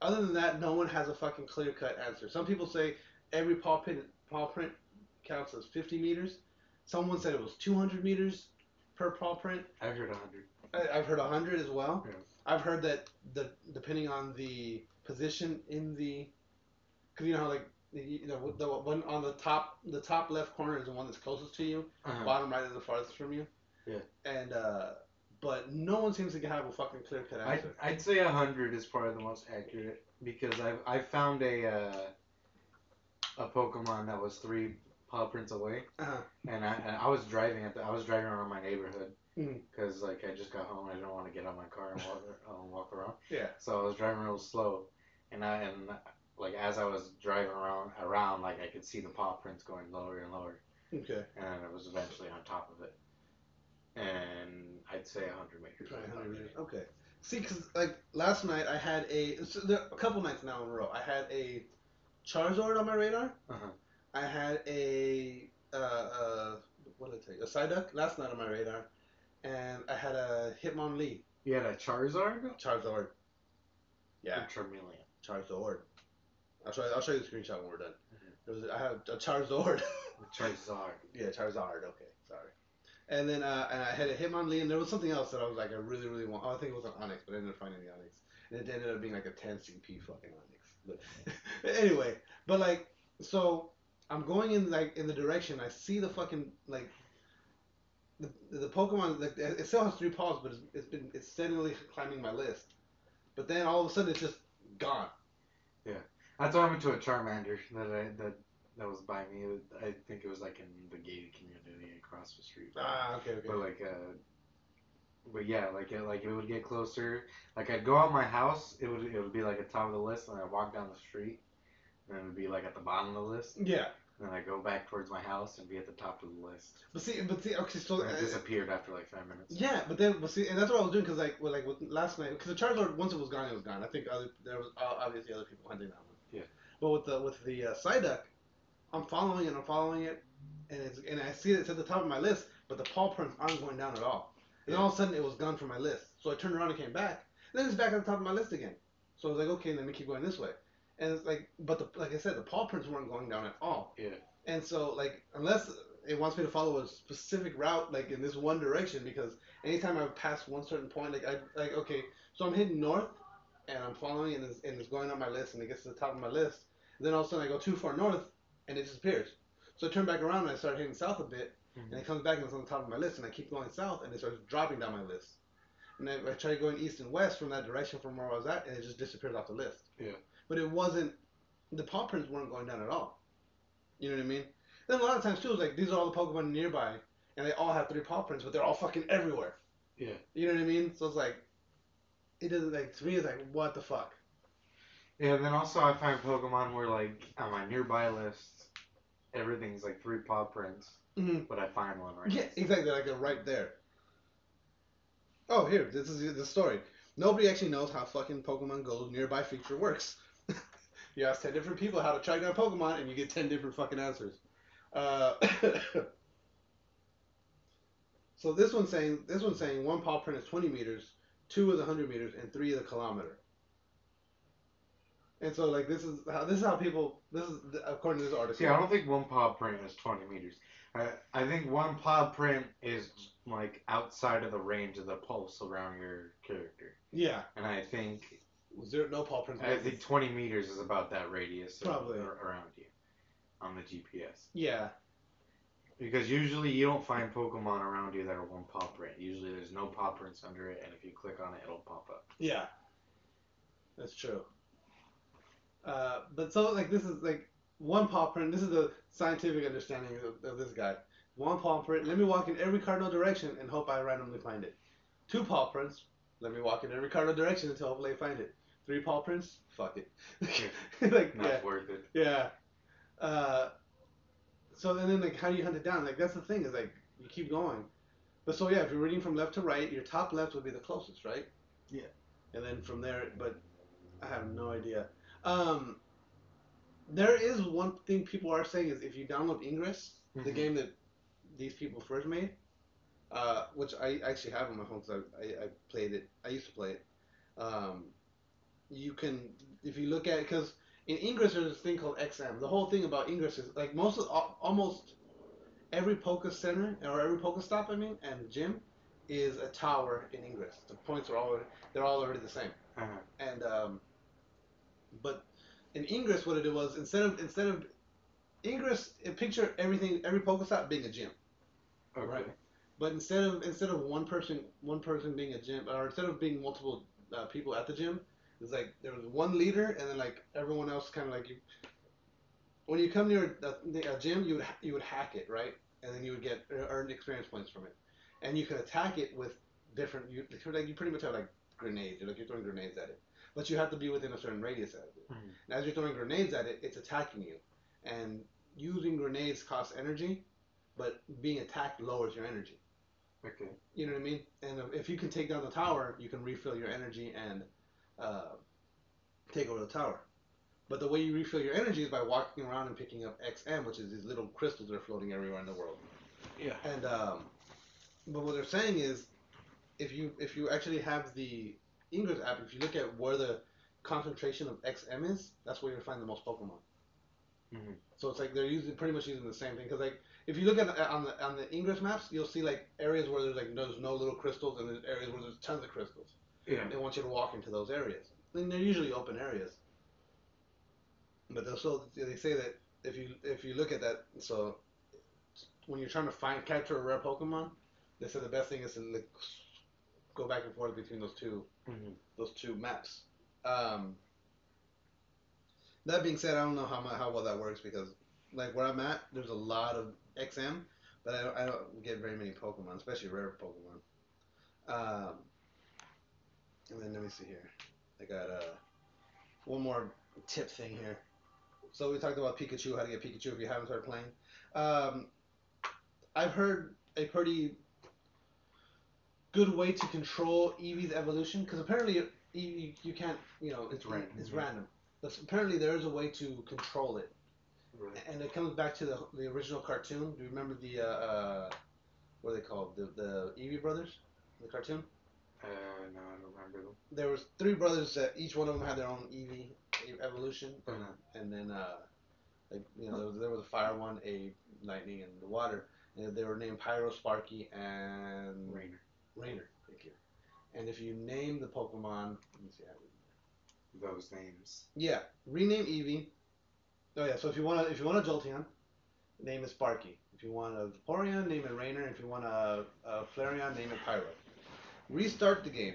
other than that, no one has a fucking clear cut answer. Some people say every paw print paw print counts as 50 meters. Someone said it was 200 meters per paw print. I've heard a hundred. I, I've heard 100 as well. Yeah. I've heard that the depending on the position in the, because you know how like the, know the one on the top the top left corner is the one that's closest to you. Uh-huh. Bottom right is the farthest from you. Yeah. And uh, but no one seems to have a fucking clear cut I'd, answer. I'd say a hundred is probably the most accurate because I've I found a uh, a Pokemon that was three paw prints away, Uh-huh. and I and I was driving at the, I was driving around my neighborhood because like I just got home. I didn't want to get out of my car and walk [laughs] uh, walk around. Yeah. So I was driving real slow, and I and like as I was driving around around, like I could see the paw prints going lower and lower, Okay. and I was eventually on top of it. And I'd say 100 meters. Try 100 meters. Okay. See, because like last night I had a so there, a couple nights now in a row. I had a Charizard on my radar. Uh-huh. I had a uh, uh what did I take? A Psyduck last night on my radar, and I had a Hitmonlee You had a Charizard? Charizard. Yeah, Or Charmeleon. Charizard. I'll show you, I'll show you the screenshot when we're done. Mhm. There was, I had a Charizard. Charizard. [laughs] yeah, Charizard. Okay, sorry. And then uh, and I had a Hitmonlee, and there was something else that I was like, I really, really want. Oh, I think it was an Onix, but I didn't find any Onix. And it ended up being like a 10 CP fucking Onix. But [laughs] anyway, but like, so I'm going in like in the direction I see the fucking like the the Pokemon like it still has three paws, but it's, it's been it's steadily climbing my list. But then all of a sudden it's just gone. That's why I went to a Charmander that I that that was by me. I think it was like in the gated community across the street. Ah, okay, okay. But like, uh, but yeah, like it, like it would get closer. Like I'd go out my house, it would it would be like at the top of the list, and I walk down the street, and it would be like at the bottom of the list. yeah, And then I go back towards my house and be at the top of the list. but see, but see, okay, so And uh, it disappeared after like five minutes. Yeah, but then, but see, and that's what I was doing because like, well, like with last night, because the Charizard once it was gone, it was gone. I think other there was uh, obviously other people hunting that one. But with the with the uh, Psyduck, I'm following it, I'm following it, and it's and I see it's at the top of my list, but the paw prints aren't going down at all. And Yeah. all of a sudden, it was gone from my list. So I turned around and came back. And then it's back at the top of my list again. So I was like, okay, let me keep going this way. And it's like, but the, like I said, the paw prints weren't going down at all. Yeah. And so, like, unless it wants me to follow a specific route, like in this one direction, because anytime I pass one certain point, like I like okay, so I'm heading north, and I'm following, and it's, and it's going up my list, and it gets to the top of my list. And then all of a sudden I go too far north, and it disappears. So I turn back around and I start heading south a bit, Mhm. and it comes back and it's on the top of my list, and I keep going south, and it starts dropping down my list. And I, I try going east and west from that direction from where I was at, and it just disappears off the list. Yeah. But it wasn't, the paw prints weren't going down at all. You know what I mean? Then a lot of times too, it's like these are all the Pokemon nearby, and they all have three paw prints, but they're all fucking everywhere. Yeah. You know what I mean? So it's like, it doesn't like to me. It's like what the fuck. Yeah, and then also I find Pokemon where like on my nearby list, everything's like three paw prints, Mm-hmm. but I find one right. Yeah, next to it. exactly. Like they're right there. Oh, here. This is the story. Nobody actually knows how fucking Pokemon Go's nearby feature works. [laughs] you ask ten different people how to track down Pokemon, and you get ten different fucking answers. Uh, [coughs] so this one's saying this one's saying one paw print is twenty meters, two is hundred meters, and three is a kilometer. And so like this is how this is how people this is according to this article. See, I don't think one paw print is 20 meters. I, I think one paw print is like outside of the range of the pulse around your character. Yeah, And I think was there no paw prints. I think 20 meters is about that radius Probably. ar- around you on the GPS. Yeah, Because usually you don't find Pokemon around you that are one paw print. Usually there's no paw prints under it, and if you click on it, it'll pop up. Yeah, that's true. Uh, but so like this is like one paw print. This is the scientific understanding of, of this guy. One paw print. Let me walk in every cardinal direction and hope I randomly find it. Two paw prints. Let me walk in every cardinal direction until hopefully I find it. Three paw prints. Fuck it. [laughs] like Not yeah, worth it. yeah. Uh, so then, then like, how do you hunt it down? Like that's the thing is like you keep going. But so yeah, if you're reading from left to right, your top left would be the closest, right? Yeah. And then from there, but I have no idea. Um, there is one thing people are saying is if you download Ingress, the Mhm. game that these people first made, uh, which I actually have on my phone because I, I, I played it. I used to play it. Um, you can, if you look at it, because in Ingress there's this thing called XM. The whole thing about Ingress is like most of almost every poker Center or every Pokestop, I mean, and gym is a tower in Ingress. The points are all they're all already the same. Uh-huh. And um, but in Ingress, what it was instead of instead of Ingress, it picture everything every Pokestop being a gym. Okay. Right. But instead of instead of one person one person being a gym, or instead of being multiple uh, people at the gym, it's like there was one leader, and then like everyone else kind of like you. when you come near a, a gym, you would you would hack it, right? And then you would get earned experience points from it, and you could attack it with different. You like you pretty much have like grenades. You're like you're throwing grenades at it, but you have to be within a certain radius of it. Mhm. And as you're throwing grenades at it, it's attacking you, and using grenades costs energy, but being attacked lowers your energy. Okay. You know what I mean? And if you can take down the tower, you can refill your energy and uh, take over the tower. But the way you refill your energy is by walking around and picking up XM, which is these little crystals that are floating everywhere in the world. Yeah. And um, but what they're saying is, if you if you actually have the Ingress app, if you look at where the concentration of XM is, that's where you'll find the most Pokemon. Mhm. So it's like they're using pretty much using the same thing because like if you look at the, on the on the Ingress maps, you'll see like areas where there's like there's no little crystals and there's areas where there's tons of crystals. Yeah. They want you to walk into those areas, and they're usually open areas. But they'll still they say that if you if you look at that, so when you're trying to find capture a rare Pokemon, they said the best thing is to like, go back and forth between those two Mhm. those two maps. Um, that being said, I don't know how mu- how well that works because like where I'm at, there's a lot of XM, but I don't, I don't get very many Pokemon, especially rare Pokemon. Um, and then let me see here. I got uh, one more tip thing here. So we talked about Pikachu, how to get Pikachu if you haven't started playing. Um, I've heard a pretty good way to control Eevee's evolution because apparently Eevee you can't you know It's random. It's random. But apparently there is a way to control it, Right. and it comes back to the the original cartoon. Do you remember the uh, uh, what are they called? The the Eevee brothers, the cartoon. Uh, no, I don't remember them. There was three brothers that each one of them had their own Eevee evolution, Uh-huh. and then uh, like you know there was, there was a fire one, a lightning, and the water. And they were named Pyro, Sparky, and Rainer. Rainer. Thank you. And if you name the Pokemon, let me see. I. Those names. Yeah, rename Eevee. Oh yeah, so if you want to, if you want a Jolteon, name it Sparky. If you want a Vaporeon, name it Rainer. If you want a, a Flareon, name it Pyro. Restart the game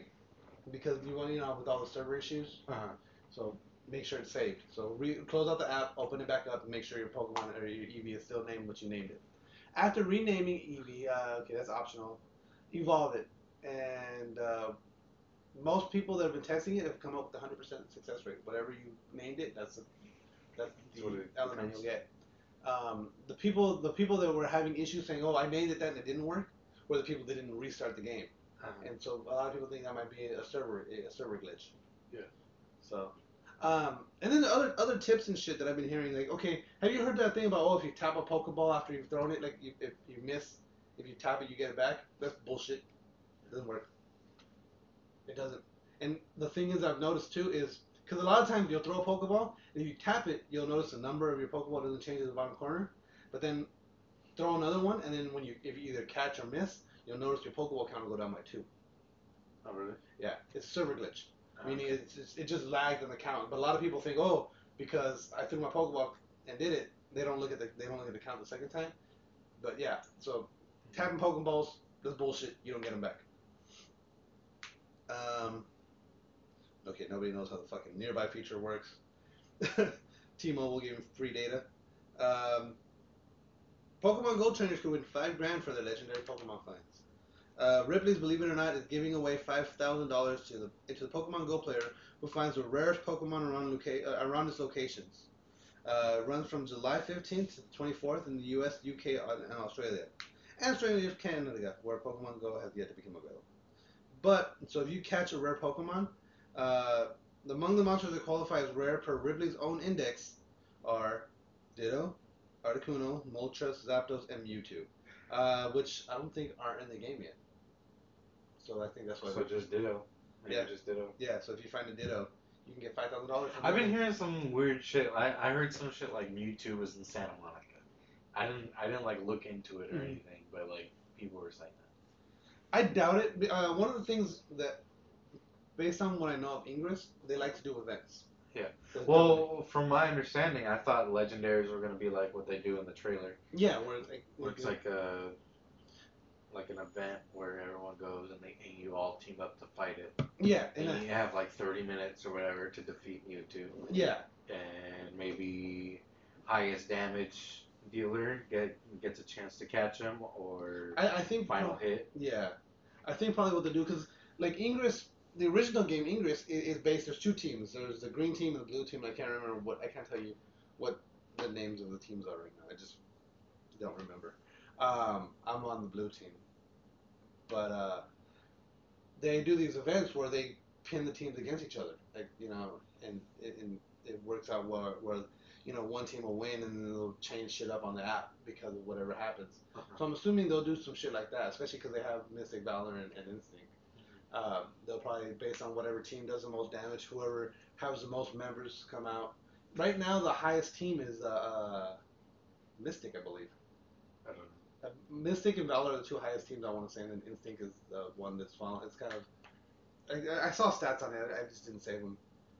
because you want you know with all the server issues. Uh huh. So make sure it's saved. So re- close out the app, open it back up, and make sure your Pokemon or your Eevee is still named what you named it. After renaming Eevee, uh, okay, that's optional. Evolve it, and uh, most people that have been testing it have come up with a hundred percent success rate. Whatever you named it, that's the, that's the That's element becomes. you'll get. Um, the people, the people that were having issues saying, "Oh, I named it that and it didn't work," were the people that didn't restart the game. Uh-huh. And so a lot of people think that might be a server a server glitch. Yeah. So, um, and then the other other tips and shit that I've been hearing, like, okay, have you heard that thing about oh, if you tap a Pokeball after you've thrown it, like you, if you miss, if you tap it, you get it back? That's bullshit. It doesn't work. It doesn't. And the thing is, I've noticed too is because a lot of times you'll throw a Pokeball, and if you tap it, you'll notice the number of your Pokeball doesn't change in the bottom corner. But then throw another one, and then when you if you either catch or miss, you'll notice your Pokeball count will go down by two. Oh really? Yeah, it's server glitch. Oh, Meaning Okay. it's just, it just lagged on the count. But a lot of people think, oh, because I threw my Pokeball and did it, they don't look at the they don't look at the count the second time. But yeah, so tapping Pokeballs, that's bullshit. You don't get them back. Um. Okay, nobody knows how the fucking nearby feature works. [laughs] T-Mobile giving free data. Um, Pokemon Go trainers could win five grand for their legendary Pokemon finds. Uh, Ripley's Believe It or Not is giving away five thousand dollars to the to the Pokemon Go player who finds the rarest Pokemon around loca- uh, around its locations. Uh, runs from July 15th to the 24th in the U.S., UK, and Australia, and Australia, Canada, where Pokemon Go has yet to become available. But so if you catch a rare Pokemon, uh, among the monsters that qualify as rare per Ripley's own index are Ditto, Articuno, Moltres, Zapdos, and Mewtwo, uh, which I don't think are in the game yet. So I think that's why. So just Ditto. Yeah. just Ditto. yeah. So if you find a Ditto, you can get five thousand dollars. I've been hearing some weird shit. I, I heard some shit like Mewtwo was in Santa Monica. I didn't I didn't like look into it or Mhm. anything, but like people were saying that. I doubt it. Uh, one of the things that, based on what I know of Ingress, they like to do events. Yeah. There's Well, from my understanding, I thought legendaries were gonna be like what they do in the trailer, yeah, where like, where it's like a like an event where everyone goes and they and you all team up to fight it, yeah, and and uh, you have like thirty minutes or whatever to defeat Mewtwo, yeah, and maybe highest damage dealer get gets a chance to catch him, or I, I think final hit. Yeah, I think probably what they do because like Ingress, the original game Ingress is, is based. There's two teams. There's the green team and the blue team. I can't remember what. I can't tell you what the names of the teams are right now. I just don't remember. Um, I'm on the blue team, but uh, they do these events where they pin the teams against each other. Like you know, and it, and it works out where where you know one team will win and then they'll change shit up on the app because of whatever happens. So I'm assuming they'll do some shit like that, especially because they have Mystic Valor and, and Instinct. Um, they'll probably, based on whatever team does the most damage, whoever has the most members come out. Right now, the highest team is uh, uh, Mystic, I believe. I don't know. Uh, Mystic and Valor are the two highest teams I want to say, and then Instinct is the one that's following. It's kind of. I, I saw stats on it. I just didn't save them.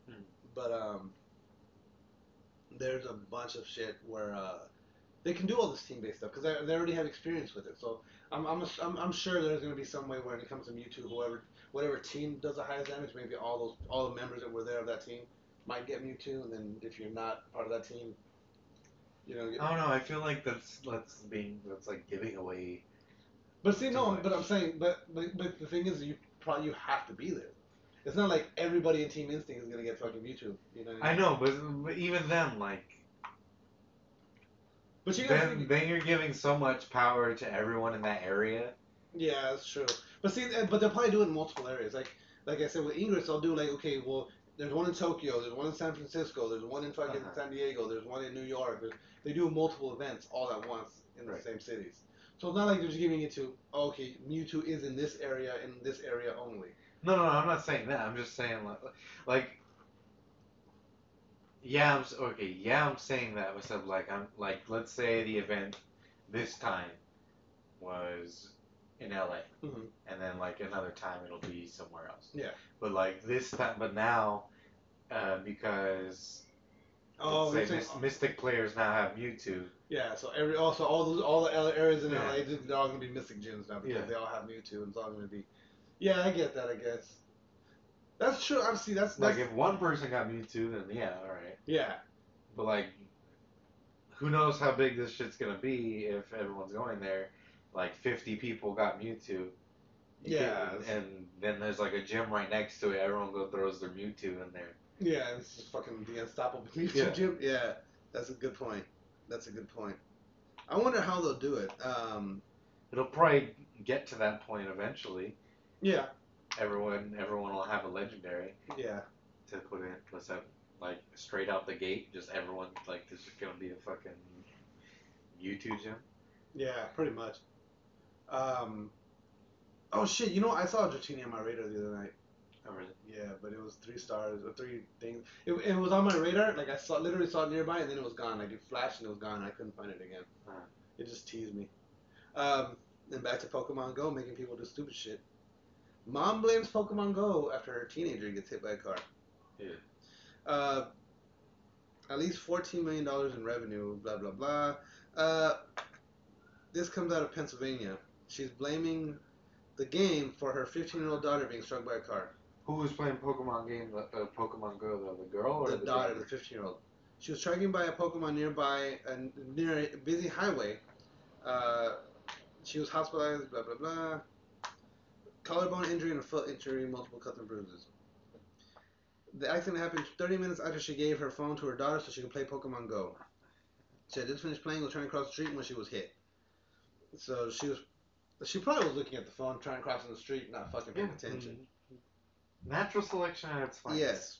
Hmm. But um, there's a bunch of shit where uh, they can do all this team-based stuff because they, they already have experience with it. So I'm I'm, I'm, I'm sure there's going to be some way where when it comes to Mewtwo, whoever whatever team does the highest damage, maybe all those all the members that were there of that team might get Mewtwo, and then if you're not part of that team, you know. Get, I don't know. I feel like that's that's being that's like giving away. But see, no, Too but I'm saying, but, but but the thing is, you probably you have to be there. It's not like everybody in Team Instinct is gonna get fucking Mewtwo. You know. I mean? know, but, but even then, like But you then, think, then you're giving so much power to everyone in that area. yeah, that's true. But see, uh, but they'll probably do it in multiple areas. Like like I said with Ingress, they'll do like okay, well, there's one in Tokyo, there's one in San Francisco, there's one in fucking Uh-huh. San Diego, there's one in New York. There's, they do multiple events all at once in the Right. same cities. So it's not like they're just giving it to oh, okay, Mewtwo is in this area in this area only. No, no, no, I'm not saying that. I'm just saying like, like yeah, I'm okay. Yeah, I'm saying that. Except like I'm like, let's say the event this time was in LA, Mhm. and then like another time it'll be somewhere else. Yeah. But like this time, but now, uh, because Oh, say saying- Mys- Mystic players now have Mewtwo. Yeah, so every also all those all the areas in Yeah. LA, they're all gonna be Mystic gyms now because Yeah. they all have Mewtwo, and it's all gonna be. Yeah, I get that. I guess that's true. Obviously, that's, Like if one person got Mewtwo, then yeah, all right. yeah, But like, who knows how big this shit's gonna be if everyone's going there? Like, 50 people got Mewtwo. You Yeah. and then there's like a gym right next to it. Everyone go throws their Mewtwo in there. yeah. It's just fucking the unstoppable Mewtwo Yeah. gym. Yeah, that's a good point. That's a good point. I wonder how they'll do it. Um, It'll probably get to that point eventually. Yeah, Everyone, everyone will have a legendary yeah, to put in. Let's have like straight out the gate, just everyone like this is gonna be a fucking Mewtwo gym. yeah. Pretty much. Um, oh shit! You know, I saw a Dratini on my radar the other night. Oh really? Yeah, but it was three stars or three things. It, it was on my radar. Like I saw, literally saw it nearby, and then it was gone. Like it flashed and it was gone. I couldn't find it again. Huh. It just teased me. Um, then back to Pokemon Go, making people do stupid shit. Mom blames Pokemon Go after her teenager gets hit by a car. Yeah. Uh, at least fourteen million dollars in revenue. Blah blah blah. Uh, this comes out of Pennsylvania. She's blaming the game for her 15-year-old daughter being struck by a car. Who was playing Pokemon game? The uh, Pokemon Go, the, the girl or the the, daughter, the 15 year old. She was trekking by a Pokemon nearby, a, near a busy highway. Uh, she was hospitalized, blah, blah, blah. Collarbone injury and a foot injury, multiple cuts and bruises. The accident happened 30 minutes after she gave her phone to her daughter so she could play Pokemon Go. She had just finished playing, was trying to cross the street when she was hit. So she was, she probably was looking at the phone, trying to cross the street, not fucking paying attention. Natural selection at its finest. Yes.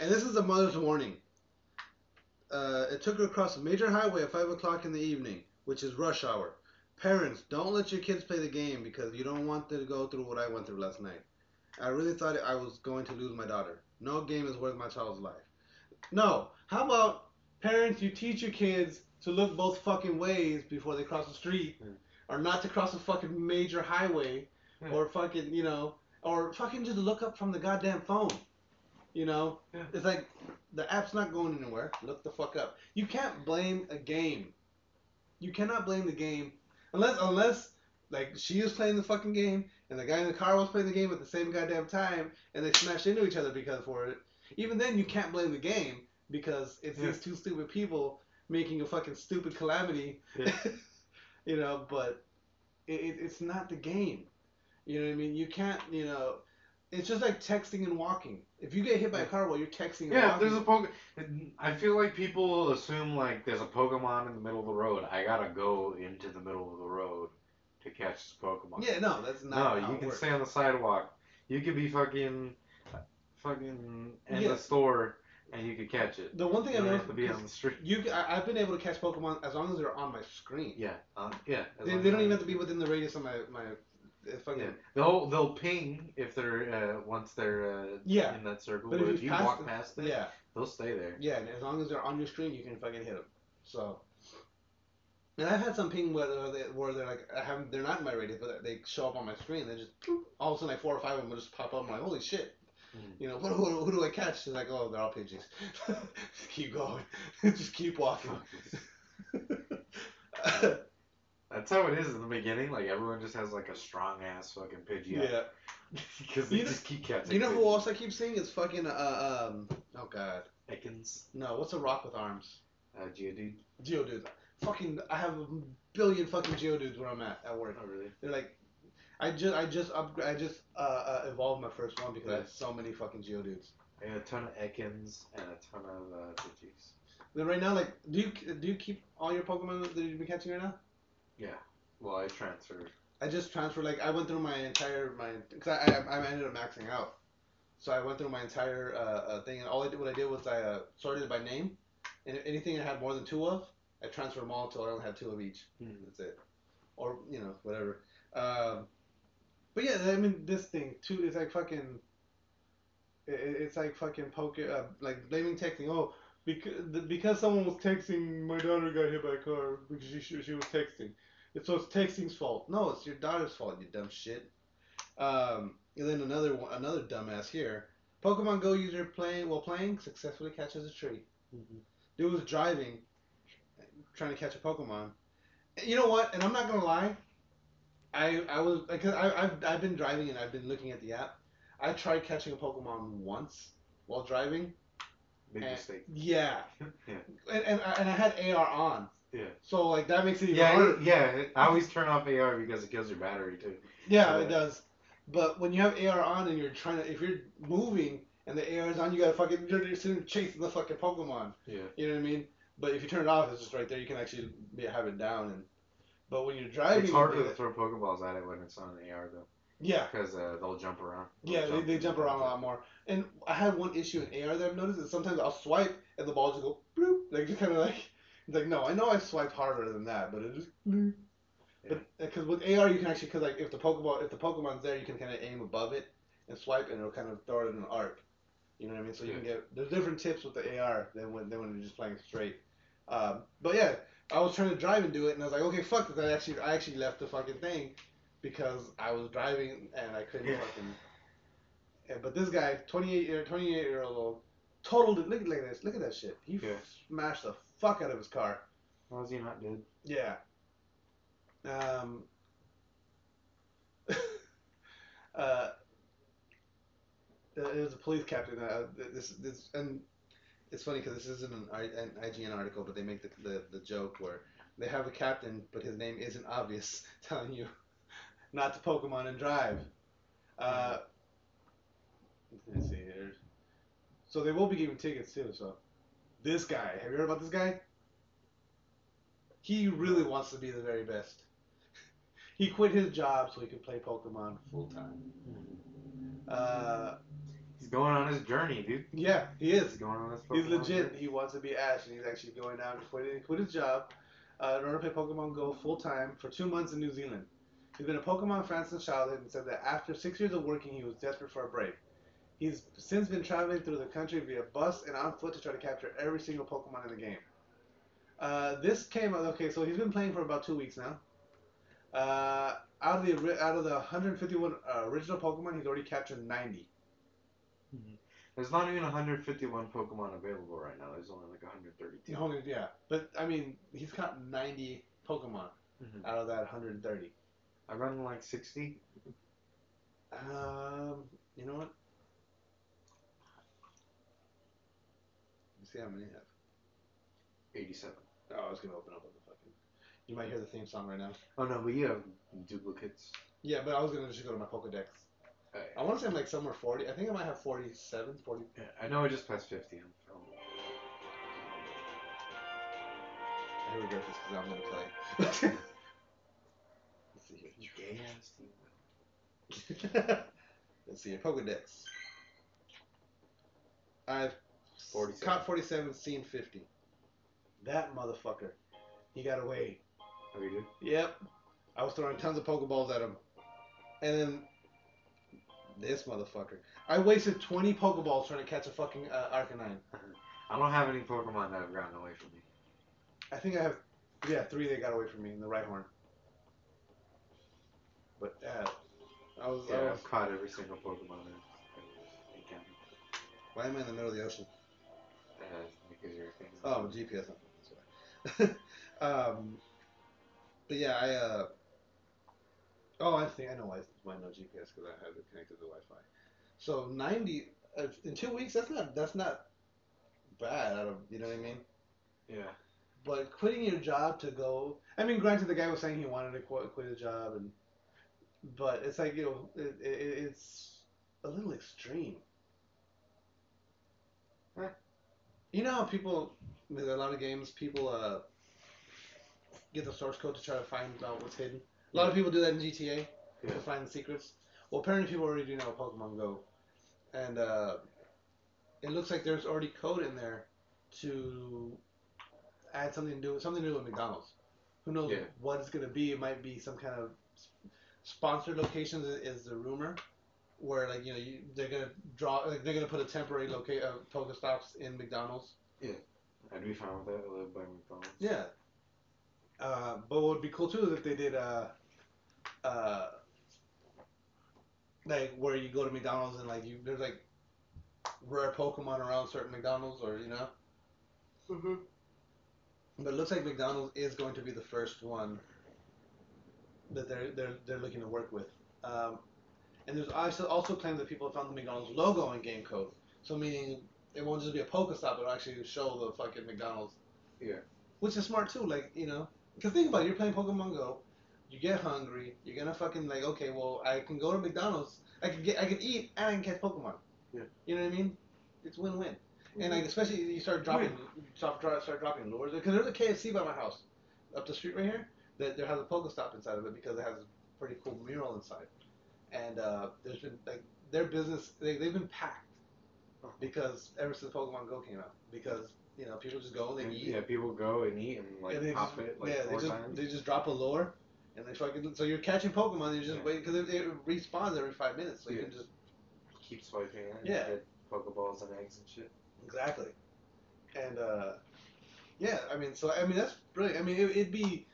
And this is a mother's warning. Uh, it took her across a major highway at 5 o'clock in the evening, which is rush hour. Parents, don't let your kids play the game because you don't want them to go through what I went through last night. I really thought I was going to lose my daughter. No game is worth my child's life. No. How about parents, you teach your kids to look both fucking ways before they cross the street, Hmm. or not to cross a fucking major highway, Yeah. or fucking, you know, or fucking just look up from the goddamn phone. You know, Yeah. it's like the app's not going anywhere. Look the fuck up. You can't blame a game. You cannot blame the game unless unless like she was playing the fucking game and the guy in the car was playing the game at the same goddamn time and they smashed into each other because for it. Even then, you can't blame the game because it's Yeah. these two stupid people making a fucking stupid calamity. Yeah. [laughs] you know, but it, it, it's not the game. You know what I mean? You can't, you know, it's just like texting and walking. If you get hit by a car while you're texting Yeah, if there's a Pokemon. I feel like people assume like there's a Pokemon in the middle of the road. I gotta go into the middle of the road to catch this Pokemon. yeah, no, that's not no, how you it can works. stay on the sidewalk. You could be fucking, fucking in Yeah. the store and you could catch it. The one thing You I don't know have to be on the street. you, I, I've been able to catch Pokemon as long as they're on my screen. Yeah, um, yeah. as They, long they as don't even have to be within the radius of my my fucking. Yeah, they'll they'll ping if they're uh, once they're uh, Yeah. in that circle. But But, if if you pass walk them- past them, Yeah, they'll stay there. yeah, and as long as they're on your screen, you can fucking hit them. So, and I've had some ping where they're, where they're like, I haven't, they're not in my radius, but they show up on my screen. They just all of a sudden, like four or five of them will just pop up. I'm like, holy shit. Mhm. You know, who, who, who do I catch? She's like, oh, they're all Pidgeys. [laughs] keep going. [laughs] just keep walking. [laughs] That's how it is in the beginning. Like everyone just has like a strong ass fucking Pidgey. yeah. [laughs] because they You know- just keep catching. You know who else I keep seeing? It's fucking, uh, um, oh god. Ekans, No, what's a rock with arms? uh, Geodude. Geodudes. Fucking, I have a billion fucking Geodudes where I'm at at work. Oh really? They're like, I just, I just, upgra- I just uh, uh, evolved my first one because I have so many fucking Geodudes. I got a ton of Ekans and a ton of uh, Pidgeys. Then right now, like, do you do you keep all your Pokemon that you've been catching right now? Well, I transferred. I just transferred. Like, I went through my entire my because I, I I ended up maxing out. So I went through my entire uh, uh, thing, and all I did, what I did was I uh, sorted it by name, and anything I had more than two of, I transferred them all until I only had two of each. Hmm. That's it. Or, you know, whatever. Um, but yeah, I mean, this thing, too, is like fucking. i- i- It's like fucking poker, uh, like blaming texting. Oh, because because someone was texting, my daughter got hit by a car because she she, she was texting. It's so it's texting's fault. No, it's your daughter's fault. You dumb shit. Um, and then another one, another dumbass here. Pokemon Go user playing while playing successfully catches a tree. Dude was driving, trying to catch a Pokemon. You know what? And I'm not gonna lie. I I was because I I've I've been driving and I've been looking at the app. I tried catching a Pokemon once while driving. Big and- mistake. Yeah. [laughs] Yeah. And, and I- and I had AR on. Yeah. So like that makes it even Yeah, harder. yeah. I always turn off AR because it kills your battery too. Yeah, Yeah. it does. But when you have AR on and you're trying to, if you're moving and the AR is on, you gotta fucking, you're, you're sitting chasing the fucking Pokemon. Yeah. You know what I mean? But if you turn it off, it's just right there. You can actually be, have it down. And but when you're driving, It's harder to throw Pokeballs at it when it's on an AR though, yeah, because uh, they'll jump around. They'll yeah, they, they jump around a lot more. And I had one issue in AR that I've noticed is sometimes I'll swipe and the ball just go bloop, like just kind of like it's like no, I know I swiped harder than that, but it just bloop. But because with AR you can actually because like if the Pokeball if the Pokemon's there you can kind of aim above it and swipe and it'll kind of throw it in an arc. You know what I mean? So you can get there's different tips with the AR than when than when you're just playing straight. Um, but yeah, I was trying to drive and do it and I was like, okay, fuck this. I actually I actually left the fucking thing because I was driving and I couldn't Yeah. fucking. Yeah, but this guy, 28 year 28 year old, totaled it. Look, look at this. Look at that shit. He Yeah. smashed the fuck out of his car. How is he not dead? Yeah. Um. [laughs] uh. It was a police captain. Uh, this, this, and it's funny because this isn't an, I- an IGN article, but they make the, the the joke where they have a captain, but his name isn't obvious, [laughs] telling you not to Pokemon and drive. Uh, let's see here. So they will be giving tickets too. So this guy, have you heard about this guy? He really wants to be the very best. [laughs] he quit his job so he could play Pokemon full time. Uh, He's going on his journey, dude. yeah, he is. He's going on his. Pokemon He's legit. journey. He wants to be Ash, and he's actually going out and quit, quit his job uh, in order to play Pokemon Go full time for two months in New Zealand. He's been a Pokemon fan since childhood and said that after six years of working, he was desperate for a break. He's since been traveling through the country via bus and on foot to try to capture every single Pokemon in the game. Uh, this came out okay, so he's been playing for about two weeks now. Uh, out of the out of the 151 uh, original Pokemon, he's already captured 90. There's not even 151 Pokemon available right now. There's only like 132. Only- Yeah, but I mean, he's got 90 Pokemon Mhm. out of that 130. I run like 60. Um, you know what? Let me see how many I have. 87. Oh, I was gonna open up with the fucking. You might hear the theme song right now. Oh no, but you have duplicates. Yeah, but I was gonna just go to my Pokedex. I want to say I'm like somewhere 40. I think I might have 47, 40. Yeah, I know I just passed 50 on film. I regret this because I'm gonna play. [laughs] Let's see here. You gay ass dude. Let's see here. Pokedex. I've 47. caught 47, seen 50. That motherfucker. He got away. Oh, you did? Yep. I was throwing tons of Pokeballs at him. And then this motherfucker. I wasted 20 Pokeballs trying to catch a fucking uh, Arcanine. [laughs] I don't have any Pokemon that have gotten away from me. I think I have, yeah, three that got away from me in the right horn. But uh, I was, I Yeah, was I've caught every single Pokemon that you can. why am I in the middle of the ocean? Uh, because you're a thing. Oh, GPS. That's why. [laughs] um, but yeah, I. Uh, oh, I think I know why why no GPS because I have it connected to Wi-Fi. So ninety uh, in two weeks. That's not that's not bad. Out of you know what I mean. Yeah. But quitting your job to go. I mean, granted, the guy was saying he wanted to quit, quit his job, and but it's like you know, it, it, it's a little extreme. Huh. You know how people, with a lot of games, people uh, get the source code to try to find out what's hidden. A lot of people do that in GTA Yeah. to find the secrets. Well, apparently people already do now Pokemon Go, and uh, it looks like there's already code in there to add something to do something do with McDonald's. Who knows Yeah. what it's gonna be? It might be some kind of sponsored locations is, is the rumor, where like you know you, they're gonna draw like they're gonna put a temporary locate uh, Pokestops in McDonald's. Yeah, I'd be fine with that. I live by McDonald's. Yeah. Uh, but what would be cool too is if they did uh, uh, like where you go to McDonald's and like you there's like rare Pokemon around certain McDonald's or you know. Mm-hmm. But it looks like McDonald's is going to be the first one that they're they're they're looking to work with. Um, and there's also also claims that people have found the McDonald's logo in game code. So meaning it won't just be a Pokestop; it'll actually show the fucking McDonald's. Yeah. Which is smart too. Like you know, because think about it, you're playing Pokemon Go, you get hungry, you're gonna fucking like, okay, well, I can go to McDonald's, I can get, I can eat, and I can catch Pokemon. Yeah. You know what I mean? It's win-win. And like especially you start dropping, you start, start dropping lures because there's a KFC by my house, up the street right here. That there has a Pokestop inside of it because it has a pretty cool mural inside. And uh, there's been like their business, they, they've been packed because ever since Pokemon Go came out, because you know people just go and they And, eat. yeah, people go and eat and like and they pop just, it like yeah, four they just times. they just drop a lure, and they fucking so you're catching Pokemon. You're just Yeah. waiting because it, it respawns every five minutes, so you can just Keep swiping it. and Yeah. Get Pokeballs and eggs and shit. exactly. And uh, yeah, I mean, so I mean that's brilliant. I mean, it, it'd be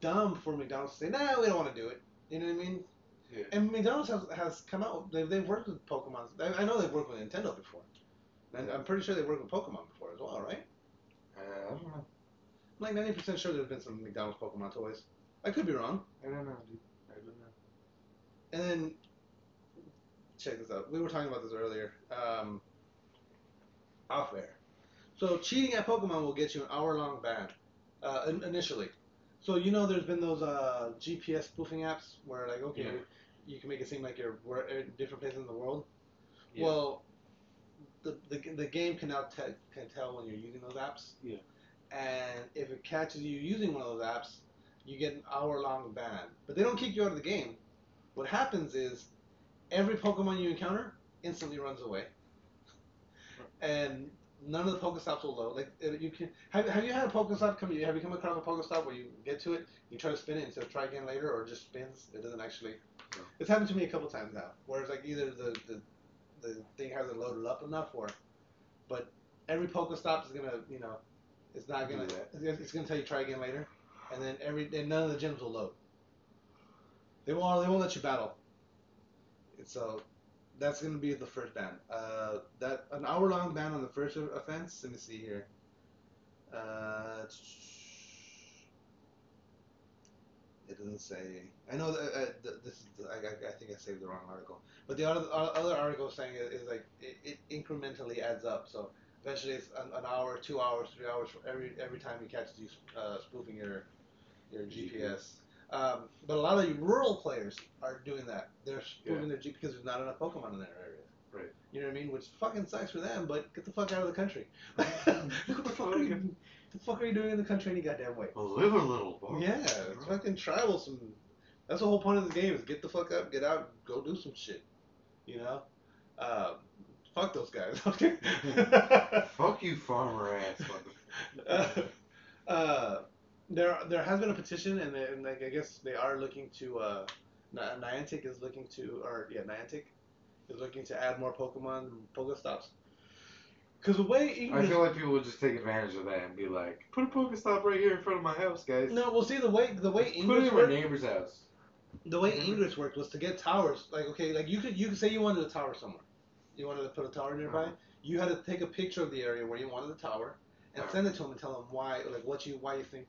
dumb for McDonald's to say, "Nah, we don't want to do it." You know what I mean? Yeah. And McDonald's has, has come out. They've, they've worked with Pokemon. I, I know they've worked with Nintendo before, and I'm pretty sure they worked with Pokemon before as well, right? Uh, I don't know. I'm like 90% sure there's been some McDonald's Pokemon toys. I could be wrong. I don't know, dude. I don't know. And then check this out. We were talking about this earlier. Um, off air. So cheating at Pokemon will get you an hour long ban uh, initially. So you know, there's been those uh, GPS spoofing apps where like, okay, Yeah. you can make it seem like you're in different places in the world. Yeah. Well, the, the the game can now te- can tell when you're using those apps. Yeah. And if it catches you using one of those apps, you get an hour long ban. But they don't kick you out of the game. What happens is every Pokemon you encounter instantly runs away, and none of the Pokestops will load. Like uh, you can have, have you had a Pokestop come? Have you come across a Pokestop where you get to it, you try to spin it instead of try again later, or it just spins? It doesn't actually. No. It's happened to me a couple times now. Where it's like either the the, the thing hasn't loaded up enough, or but every Pokestop is gonna you know it's not gonna it's it's gonna tell you try again later, and then every and none of the gyms will load. They won't they won't let you battle. And so that's gonna be the first ban. Uh, that an hour long ban on the first offense. Let me see here. Uh, it doesn't say. I know that uh, this is. I, I think I saved the wrong article. But the other uh, other article saying is, is like it, it incrementally adds up. So Eventually, it's an, an hour, two hours, three hours for every every time you catch you uh, spoofing your your GPS. Um, but a lot of the rural players are doing that. They're spoofing their GPS because there's not enough Pokemon in their area. Right. You know what I mean? Which fucking sucks for them. But get the fuck out of the country. [laughs] what the fuck are you? The fuck are you doing in the country any goddamn way? Well, live a little, boy. Yeah, it's fucking travel some. That's the whole point of this game is get the fuck up, get out, go do some shit. You know, um, fuck those guys. [laughs] Okay. Fuck you, farmer ass. [laughs] uh, uh, there, there has been a petition, and, they- and like I guess they are looking to. Uh, Niantic is looking to, or yeah, Niantic is looking to add more Pokemon Pokestops. Because the way I English, feel like people would just take advantage of that and be like, put a Pokestop right here in front of my house, guys. no, well, see the way the way Put it English in my neighbor's house. the way Mhm. Ingress worked was to get towers. Like okay, like you could you could say you wanted a tower somewhere, you wanted to put a tower nearby. Uh-huh. You had to take a picture of the area where you wanted the tower and Uh-huh. send it to them and tell them why, like what you why you think.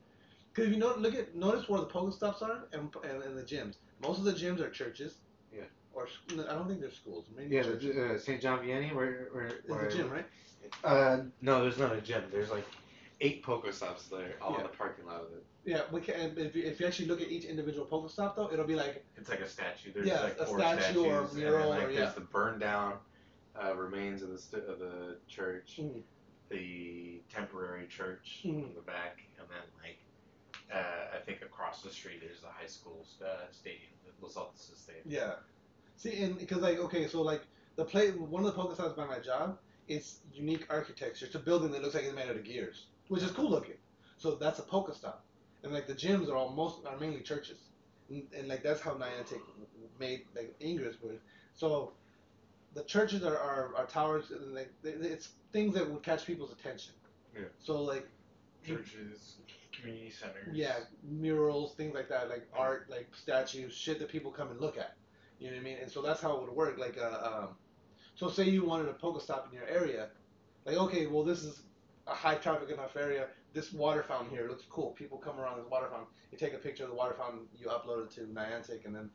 Because if you know, look at notice where the Pokestops are and, and and the gyms. Most of the gyms are churches. Yeah. Or I don't think they're schools. Maybe Yeah, churches. uh, St. John Vianney, where, where, where a gym, right? Uh, no, there's not a gym. There's like eight Pokestops there, all Yeah. in the parking lot of it. Yeah. We can, if you, if you actually look at each individual Pokestop though, it'll be like It's like a statue. There's Yeah, like a four statue statues, or and mural then, like, or- there's the burned down uh, remains of the st- of the church, mm, the temporary church Mhm. in the back, and then like uh, I think across the street is the high school uh, stadium, the Los Altos Stadium. yeah. See, and because like okay, so like the play one of the Pokestops by my job, it's unique architecture. It's a building that looks like it's made out of gears, which is cool looking. So that's a Pokestop, and like the gyms are all most are mainly churches, and, and like that's how Niantic made like Ingress was. So the churches are, are, are towers, and like it's things that would catch people's attention. Yeah. So like Churches, community centers. yeah, murals, things like that, like art, like statues, shit that people come and look at. You know what I mean? And so that's how it would work. Like, uh, um, so say you wanted a Pokestop in your area, like, okay, well, this is a high traffic enough area. This water fountain here looks cool. People come around this water fountain. You take a picture of the water fountain, you upload it to Niantic, and then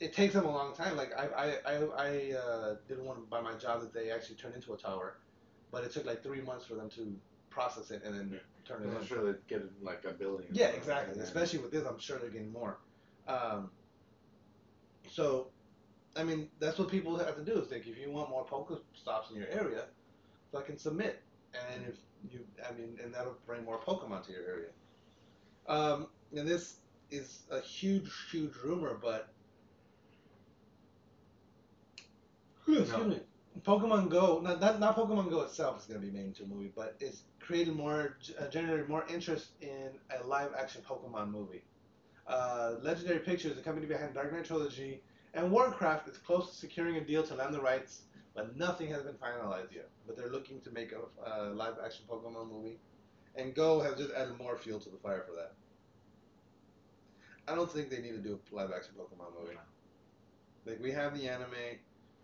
it takes them a long time. Like, I, I, I, I uh, did one by my job that they actually turned into a tower, but it took like three months for them to process it and then. Turn it I'm into sure they'd get like a billion. yeah, exactly. Especially with this, I'm sure they're getting more. Um, so, I mean, that's what people have to do. Is like, if you want more poker stops in your area, fucking submit, and if you, I mean, and that'll bring more Pokemon to your area. Um, and this is a huge, huge rumor, but excuse No. me. Pokemon Go, not, not not Pokemon Go itself is going to be made into a movie, but it's created more, uh, generated more interest in a live action Pokemon movie. Uh, Legendary Pictures, the company behind Dark Knight Trilogy and Warcraft, is close to securing a deal to land the rights, but nothing has been finalized yet. But they're looking to make a uh, live action Pokemon movie, and Go has just added more fuel to the fire for that. I don't think they need to do a live action Pokemon movie. Like we have the anime,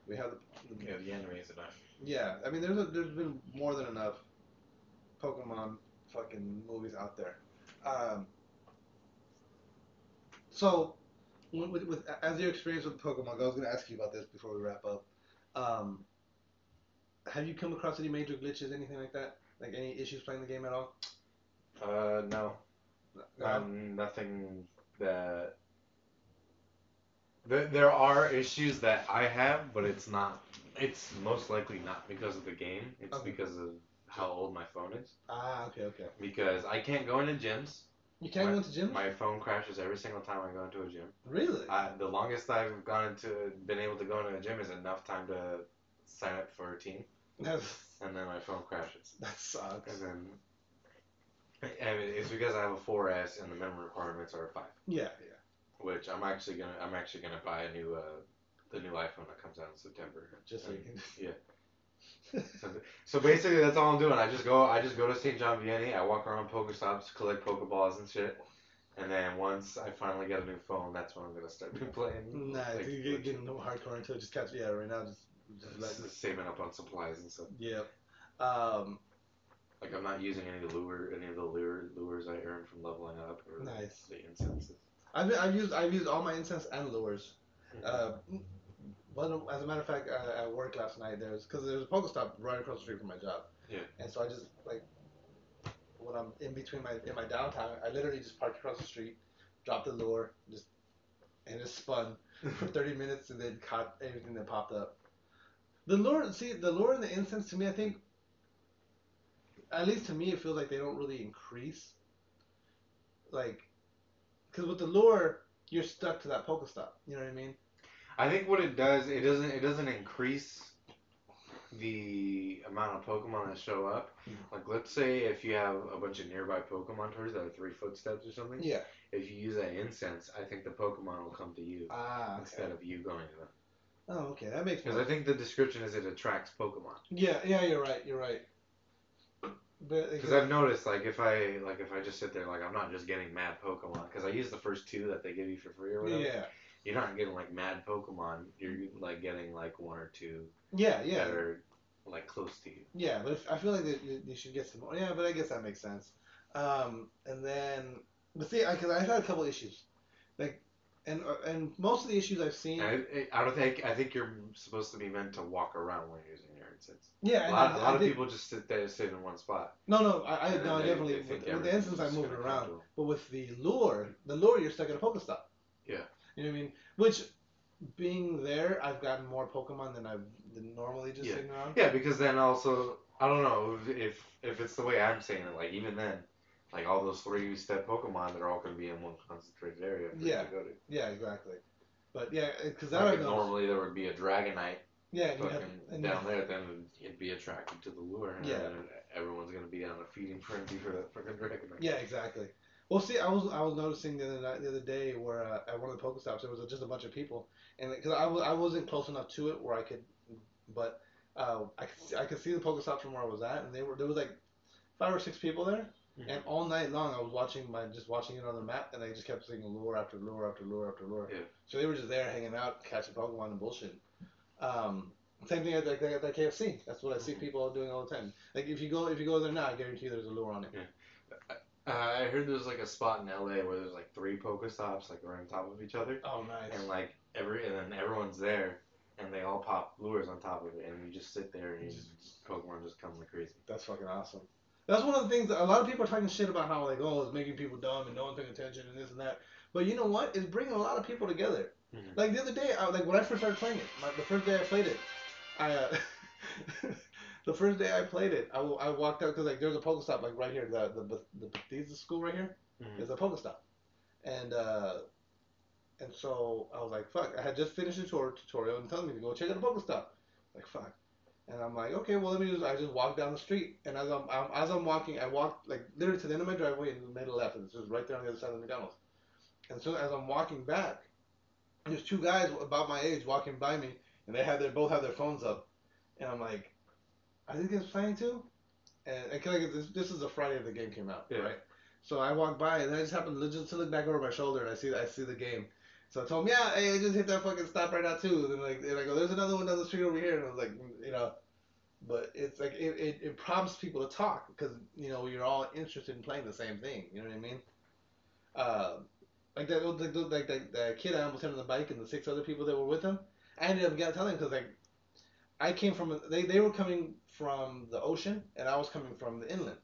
we have the, the Yeah, the anime is enough. yeah, I mean, there's a, there's been more than enough Pokemon fucking movies out there. Um, so, with, with, as your experience with Pokemon, I was gonna ask you about this before we wrap up. Um, have you come across any major glitches, anything like that? Like any issues playing the game at all? Uh, no, No? um, nothing that. There, there are issues that I have, but it's not. It's most likely not because of the game. It's Okay. because of how old my phone is. Ah, okay, okay. Because I can't go into gyms. You can't my, go into gyms. My phone crashes every single time I go into a gym. really? I, the longest I've gone into, been able to go into a gym is enough time to sign up for a team, and then my phone crashes. that sucks. And then, and it's because I have a 4S and the memory requirements are a five. Yeah, yeah. Which I'm actually gonna, I'm actually gonna buy a new, uh, the new iPhone that comes out in September. Just so you can. yeah. So, so basically, that's all I'm doing. I just go, I just go to St. John Vianney. I walk around poker Pokestops, collect Pokeballs and shit. And then once I finally get a new phone, that's when I'm gonna start [laughs] playing. Nah, like, you get getting no hardcore until it. Just catch yeah right now. Just just like saving up on supplies and stuff. yeah. Um, Like I'm not using any of the lure, any of the lure lures I earned from leveling up or Nice. the incenses. I've I've used I've used all my incense and lures. Uh, but as a matter of fact, uh, at work last night, there was because there was a Pokestop right across the street from my job, Yeah. And so I just like when I'm in between my in my downtime, I literally just parked across the street, dropped the lure, just and just spun for [laughs] 30 minutes and then caught everything that popped up. The lure, see, the lure and the incense to me, I think, at least to me, it feels like they don't really increase. Like, because with the lure, you're stuck to that Pokestop. You know what I mean? I think what it does, it doesn't it doesn't increase the amount of Pokemon that show up. Mhm. Like let's say if you have a bunch of nearby Pokemon tours that are three footsteps or something. Yeah. If you use that incense, I think the Pokemon will come to you Ah, instead of you going to them. Oh, okay, that makes Because I think the description is it attracts Pokemon. Yeah, yeah, you're right. You're right. But Because I've noticed, like if I like if I just sit there, like I'm not just getting mad Pokemon. Because I use the first two that they give you for free or whatever. yeah, You're not getting like mad Pokemon. You're like getting like one or two yeah, yeah. that are like close to you. Yeah, but if, I feel like they, they should get some more. Yeah, but I guess that makes sense. Um, and then, but see, I, cause I've had a couple issues, like, and uh, and most of the issues I've seen. I, I don't think I think you're supposed to be meant to walk around when you're using incense. yeah, A lot, I, a lot of did- people just sit there, sit in one spot. No, no, I, I no, they- definitely. they with, with the incense, I moved around, but with the lure, the lure, you're stuck at a Pokestop. Yeah. You know what I mean? Which, being there, I've gotten more Pokemon than I've than normally just Yeah. sitting around. Yeah, because then also I don't know if if, if it's the way I'm saying it. Like even then, like all those three step Pokemon, they're all going to be in one concentrated area for Yeah. to to. Yeah, exactly. But yeah, because Like I if know. normally there would be a Dragonite Yeah, and you have, fucking and down there, then it'd be attracted to the lure, and Yeah. then everyone's going to be on a feeding frenzy for that fucking Dragonite. Yeah, exactly. Well, see, I was I was noticing the other night, the other day where uh, at one of the Pokestops there was just a bunch of people, and because I was I wasn't close enough to it where I could, but uh, I could see, I could see the Pokestops from where I was at, and they were there was like five or six people there, Mhm. and all night long I was watching my just watching it on the map, and I just kept seeing lure after lure after lure after lure. Yeah. So they were just there hanging out, catching Pokemon and bullshit. Um, same thing at like at that KFC. That's what I see people doing all the time. Like if you go if you go there now, I guarantee there's a lure on it. Uh, I heard there's like a spot in LA where there's like three Pokestops like right on top of each other, Oh, nice. and like every and then everyone's there, and they all pop lures on top of it, and you just sit there and you just, Pokemon just come like crazy. That's fucking awesome. That's one of the things that a lot of people are talking shit about how like oh it's making people dumb and no one's paying attention and this and that. But you know what? It's bringing a lot of people together. Mhm. Like the other day, I, like when I first started playing it, my, the first day I played it, I uh, [laughs] the first day I played it, I, I walked out because like there's a Pokestop like right here, the the the Bethesda school right here. Mhm. There's a Pokestop, and uh, and so I was like fuck, I had just finished the tour, tutorial and telling me to go check out the Pokestop. Like fuck. And I'm like, okay, well, let me just. I just walk down the street, and as I'm, I'm as I'm walking, I walk like literally to the end of my driveway and made a left, and it's just right there on the other side of the McDonald's. And so as I'm walking back, there's two guys about my age walking by me, and they have their both have their phones up, and I'm like, are these guys playing too? And, and 'cause, like, this, this is the Friday the game came out, Yeah. right? So I walk by, and I just happened to just to look back over my shoulder, and I see I see the game. So I told him, yeah, hey, I just hit that fucking stop right now too. And like, and I go, there's another one down the street over here, and I was like, you know, but it's like it, it, it prompts people to talk because you know you're all interested in playing the same thing. You know what I mean? Uh, like that, like, like, like that, that kid I almost hit on the bike and the six other people that were with him. I ended up getting telling because like I came from they they were coming from the ocean and I was coming from the inland.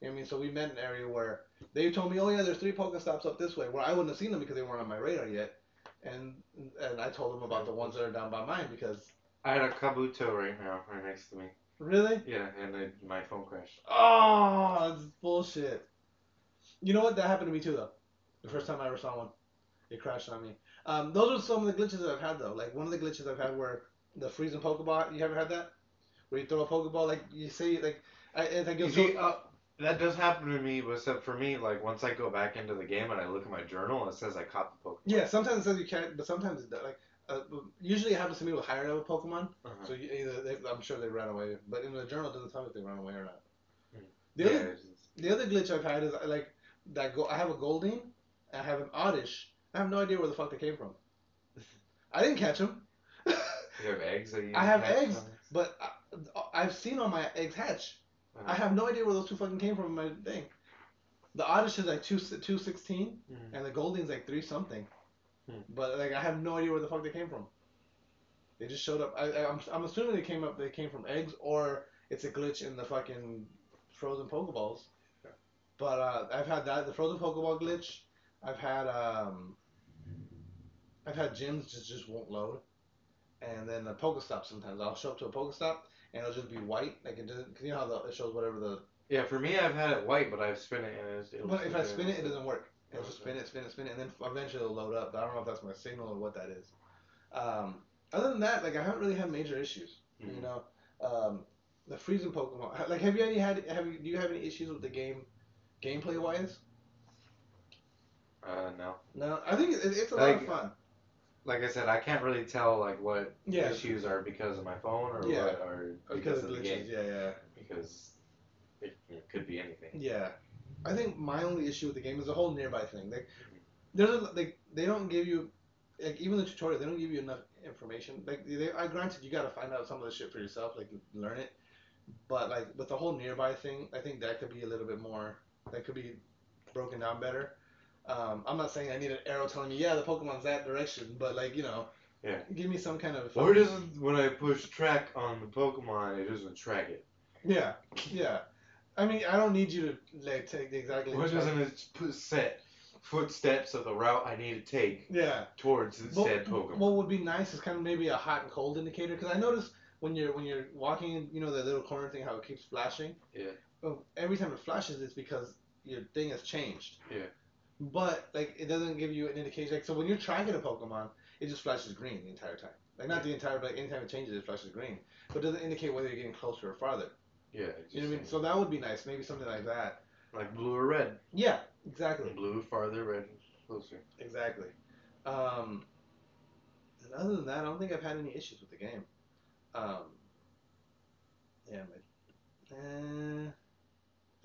You know what I mean? So we met in an area where they told me, oh yeah, there's three Pokestops up this way. Where I wouldn't have seen them because they weren't on my radar yet. And and I told them about the ones that are down by mine because I had a Kabuto right now, right next to me. really, Yeah, and then my phone crashed. oh, it's bullshit. You know what? That happened to me too though. The first time I ever saw one, it crashed on me. Um, those are some of the glitches that I've had though. Like one of the glitches I've had where the freezing Pokeball. You ever had that? Where you throw a Pokeball like you see like I it's like You you'll see, throw- uh, that does happen to me, but except for me, like once I go back into the game and I look at my journal, it says I caught the Pokemon. Yeah, sometimes it says you can't, but sometimes it does. Like, uh, usually it happens to me with higher level Pokemon. Uh-huh. So you, either they, I'm sure they ran away, but in the journal it doesn't tell me if they ran away or not. Hmm. The yeah, other just- the other glitch I've had is like that. Go, I have a Goldeen, I have an Oddish. I have no idea where the fuck they came from. I didn't catch them, you have eggs that you I have eggs. on? but I, I've seen all my eggs hatch. Uh-huh. I have no idea where those two fucking came from in my thing. The Oddish is like two two sixteen. Mhm. and the Goldeen's like three something. Hmm. But like I have no idea where the fuck they came from. They just showed up. I, I- I'm I'm assuming they came up. They came from eggs, or it's a glitch in the fucking frozen Pokeballs. Yeah. But uh, I've had that the frozen Pokeball glitch. I've had um, I've had gyms just just won't load, and then the Pokestop sometimes I'll show up to a Pokestop and it'll just be white like it doesn't. Cause you know how the, it shows whatever the. Yeah, for me, I've had it white, but I've spin it and it's. it'll But if I spin it, it doesn't work. It'll Oh, just spin it, spin it, spin it, and then eventually it'll load up. But I don't know if that's my signal or what that is. Um, other than that, like I haven't really had major issues. You Mhm. know, um, the freezing Pokemon. Like, have you any had? Have you? Do you have any issues with the game, gameplay wise? Uh, no. No, I think it, it's a lot of fun. Like I said, I can't really tell like what Yeah. issues are because of my phone or Yeah. what are Because because of of the glitches. game. Yeah, yeah, Because it, it could be anything. yeah. I think my only issue with the game is the whole nearby thing. Like, there's a, like they don't give you, like even the tutorial, they don't give you enough information. Like, they, I granted you got to find out some of the shit for yourself, like learn it. But like with the whole nearby thing, I think that could be a little bit more. That could be broken down better. Um, I'm not saying I need an arrow telling me, yeah, the Pokemon's that direction, but like you know, Yeah. give me some kind of. Or doesn't when I push track on the Pokemon, it doesn't track it. Yeah, yeah. I mean, I don't need you to like take exactly. Why doesn't it put set footsteps of the route I need to take Yeah. towards the Well, said Pokemon? What would be nice is kind of maybe a hot and cold indicator because I notice when you're when you're walking, you know, the little corner thing, how it keeps flashing. Yeah. Well, every time it flashes, it's because your thing has changed. Yeah. But like, it doesn't give you an indication. Like, so when you're tracking a Pokemon, it just flashes green the entire time. Like not the entire, but like, anytime it changes, it flashes green. But it doesn't indicate whether you're getting closer or farther. yeah. You know what I mean? So that would be nice. Maybe something like that. like blue or red. Yeah. Exactly. Blue farther, red closer. Exactly. Um, and other than that, I don't think I've had any issues with the game. Um, yeah, but, I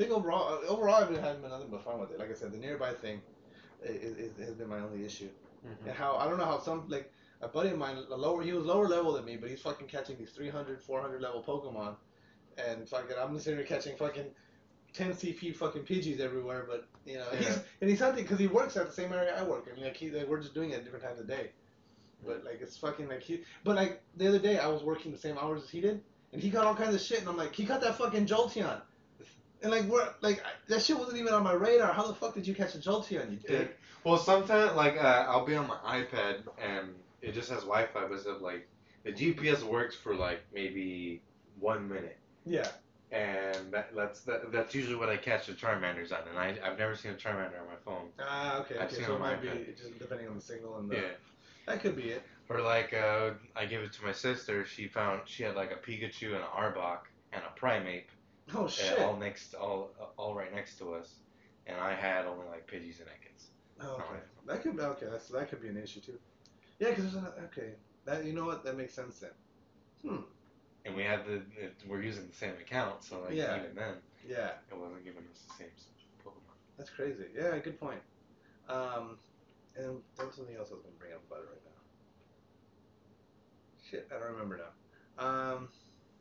think overall, uh, overall, I've been having nothing but fun with it. Like I said, the nearby thing is, is, has been my only issue. Mm-hmm. And how I don't know how some like a buddy of mine, a lower, he was lower level than me, but he's fucking catching these 300, 400 level Pokemon, and fucking I'm sitting here catching fucking 10 CP fucking Pidgeys everywhere. But you know, he's and he's hunting because he works at the same area I work. I mean, like he, like, we're just doing it at different times of day. But like it's fucking like he, but like the other day I was working the same hours as he did, and he got all kinds of shit, and I'm like, he got that fucking Jolteon. And like we're like that shit wasn't even on my radar. How the fuck did you catch a jolt here Jolteon, you dick? Well, sometimes like uh, I'll be on my iPad and it just has Wi-Fi, but it's like the GPS works for like maybe one minute, Yeah. and that, that's that, that's usually what I catch the Charmanders on, and I I've never seen a Charmander on my phone. Ah, okay, I've okay. seen So it on might be just depending on the signal and the. Yeah. That could be it. Or like uh, I gave it to my sister. She found she had like a Pikachu and an Arbok and a Primeape Oh shit. all next all all right next to us, and I had only like Pidgeys and Ekans. Oh, okay. That could be okay. That's that could be an issue too. Yeah, because okay. That you know what that makes sense then. Hmm. And we had the it, we're using the same account, so like Yeah. even then Yeah, it wasn't giving us the same Pokemon. that's crazy. Yeah, good point. Um, and there was something else I was gonna bring up about it right now. Shit, I don't remember now. Um,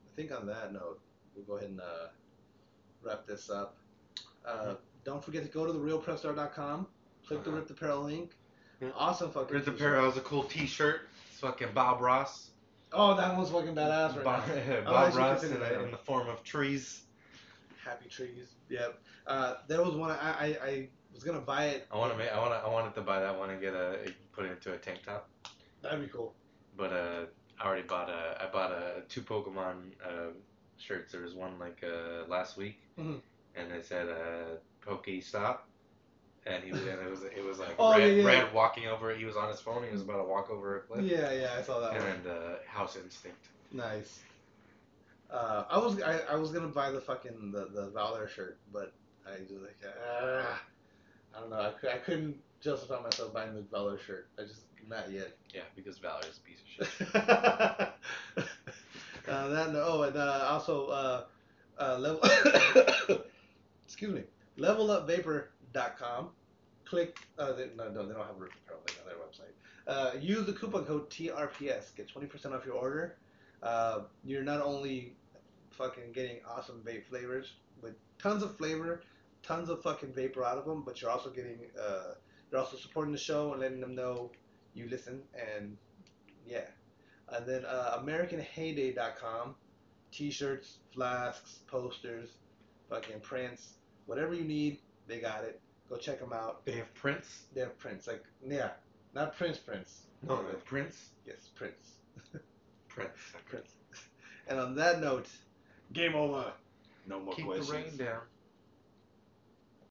I think on that note, we'll go ahead and uh, wrap this up. Uh, don't forget to go to therealpressstar.com. Click the Uh-huh. RIPT Apparel link. Yeah. Awesome fucking. Red the. Parrot was a cool T-shirt. It's fucking Bob Ross. Oh, that one's fucking badass right Bob, now. [laughs] Bob actually Ross in, a, in the form of trees. Happy trees. Yep. Uh, there was one I, I, I was gonna buy it. I want to make. I want. I wanted to buy that one and get a put it into a tank top. That'd be cool. But uh, I already bought a. I bought a two Pokemon uh, shirts. There was one like uh, last week, Mhm. and it said uh, Poke Stop, and he was. And it was. It was like [laughs] Oh, red, yeah, yeah. red walking over. He was on his phone. He was about to walk over a cliff. Yeah, yeah, I saw that one. And uh, House Instinct. Nice. Uh, I was I, I was gonna buy the fucking the, the Valor shirt, but I just like ah, I don't know. I, I couldn't justify myself buying the Valor shirt. I just not yet. Yeah, because Valor is a piece of shit. [laughs] uh, that oh, and uh, also uh, uh, level. [coughs] excuse me. LevelUpVapor.com. Click. Uh, they, no, no, they don't have a apparel link on their website. Uh, use the coupon code TRPS. Get twenty percent off your order. Uh, you're not only fucking getting awesome vape flavors with tons of flavor, tons of fucking vapor out of them, but you're also getting. Uh, you're also supporting the show and letting them know you listen and yeah. And then uh, AmericanHeyday.com. T-shirts, flasks, posters, fucking prints, whatever you need, they got it. Go check them out. They have prints. They have prints, like yeah, not Prince Prince. No, they have prints. Yes, Prince. Prints. [laughs] Prince. And on that note, game over. No more Keep questions. the rain down.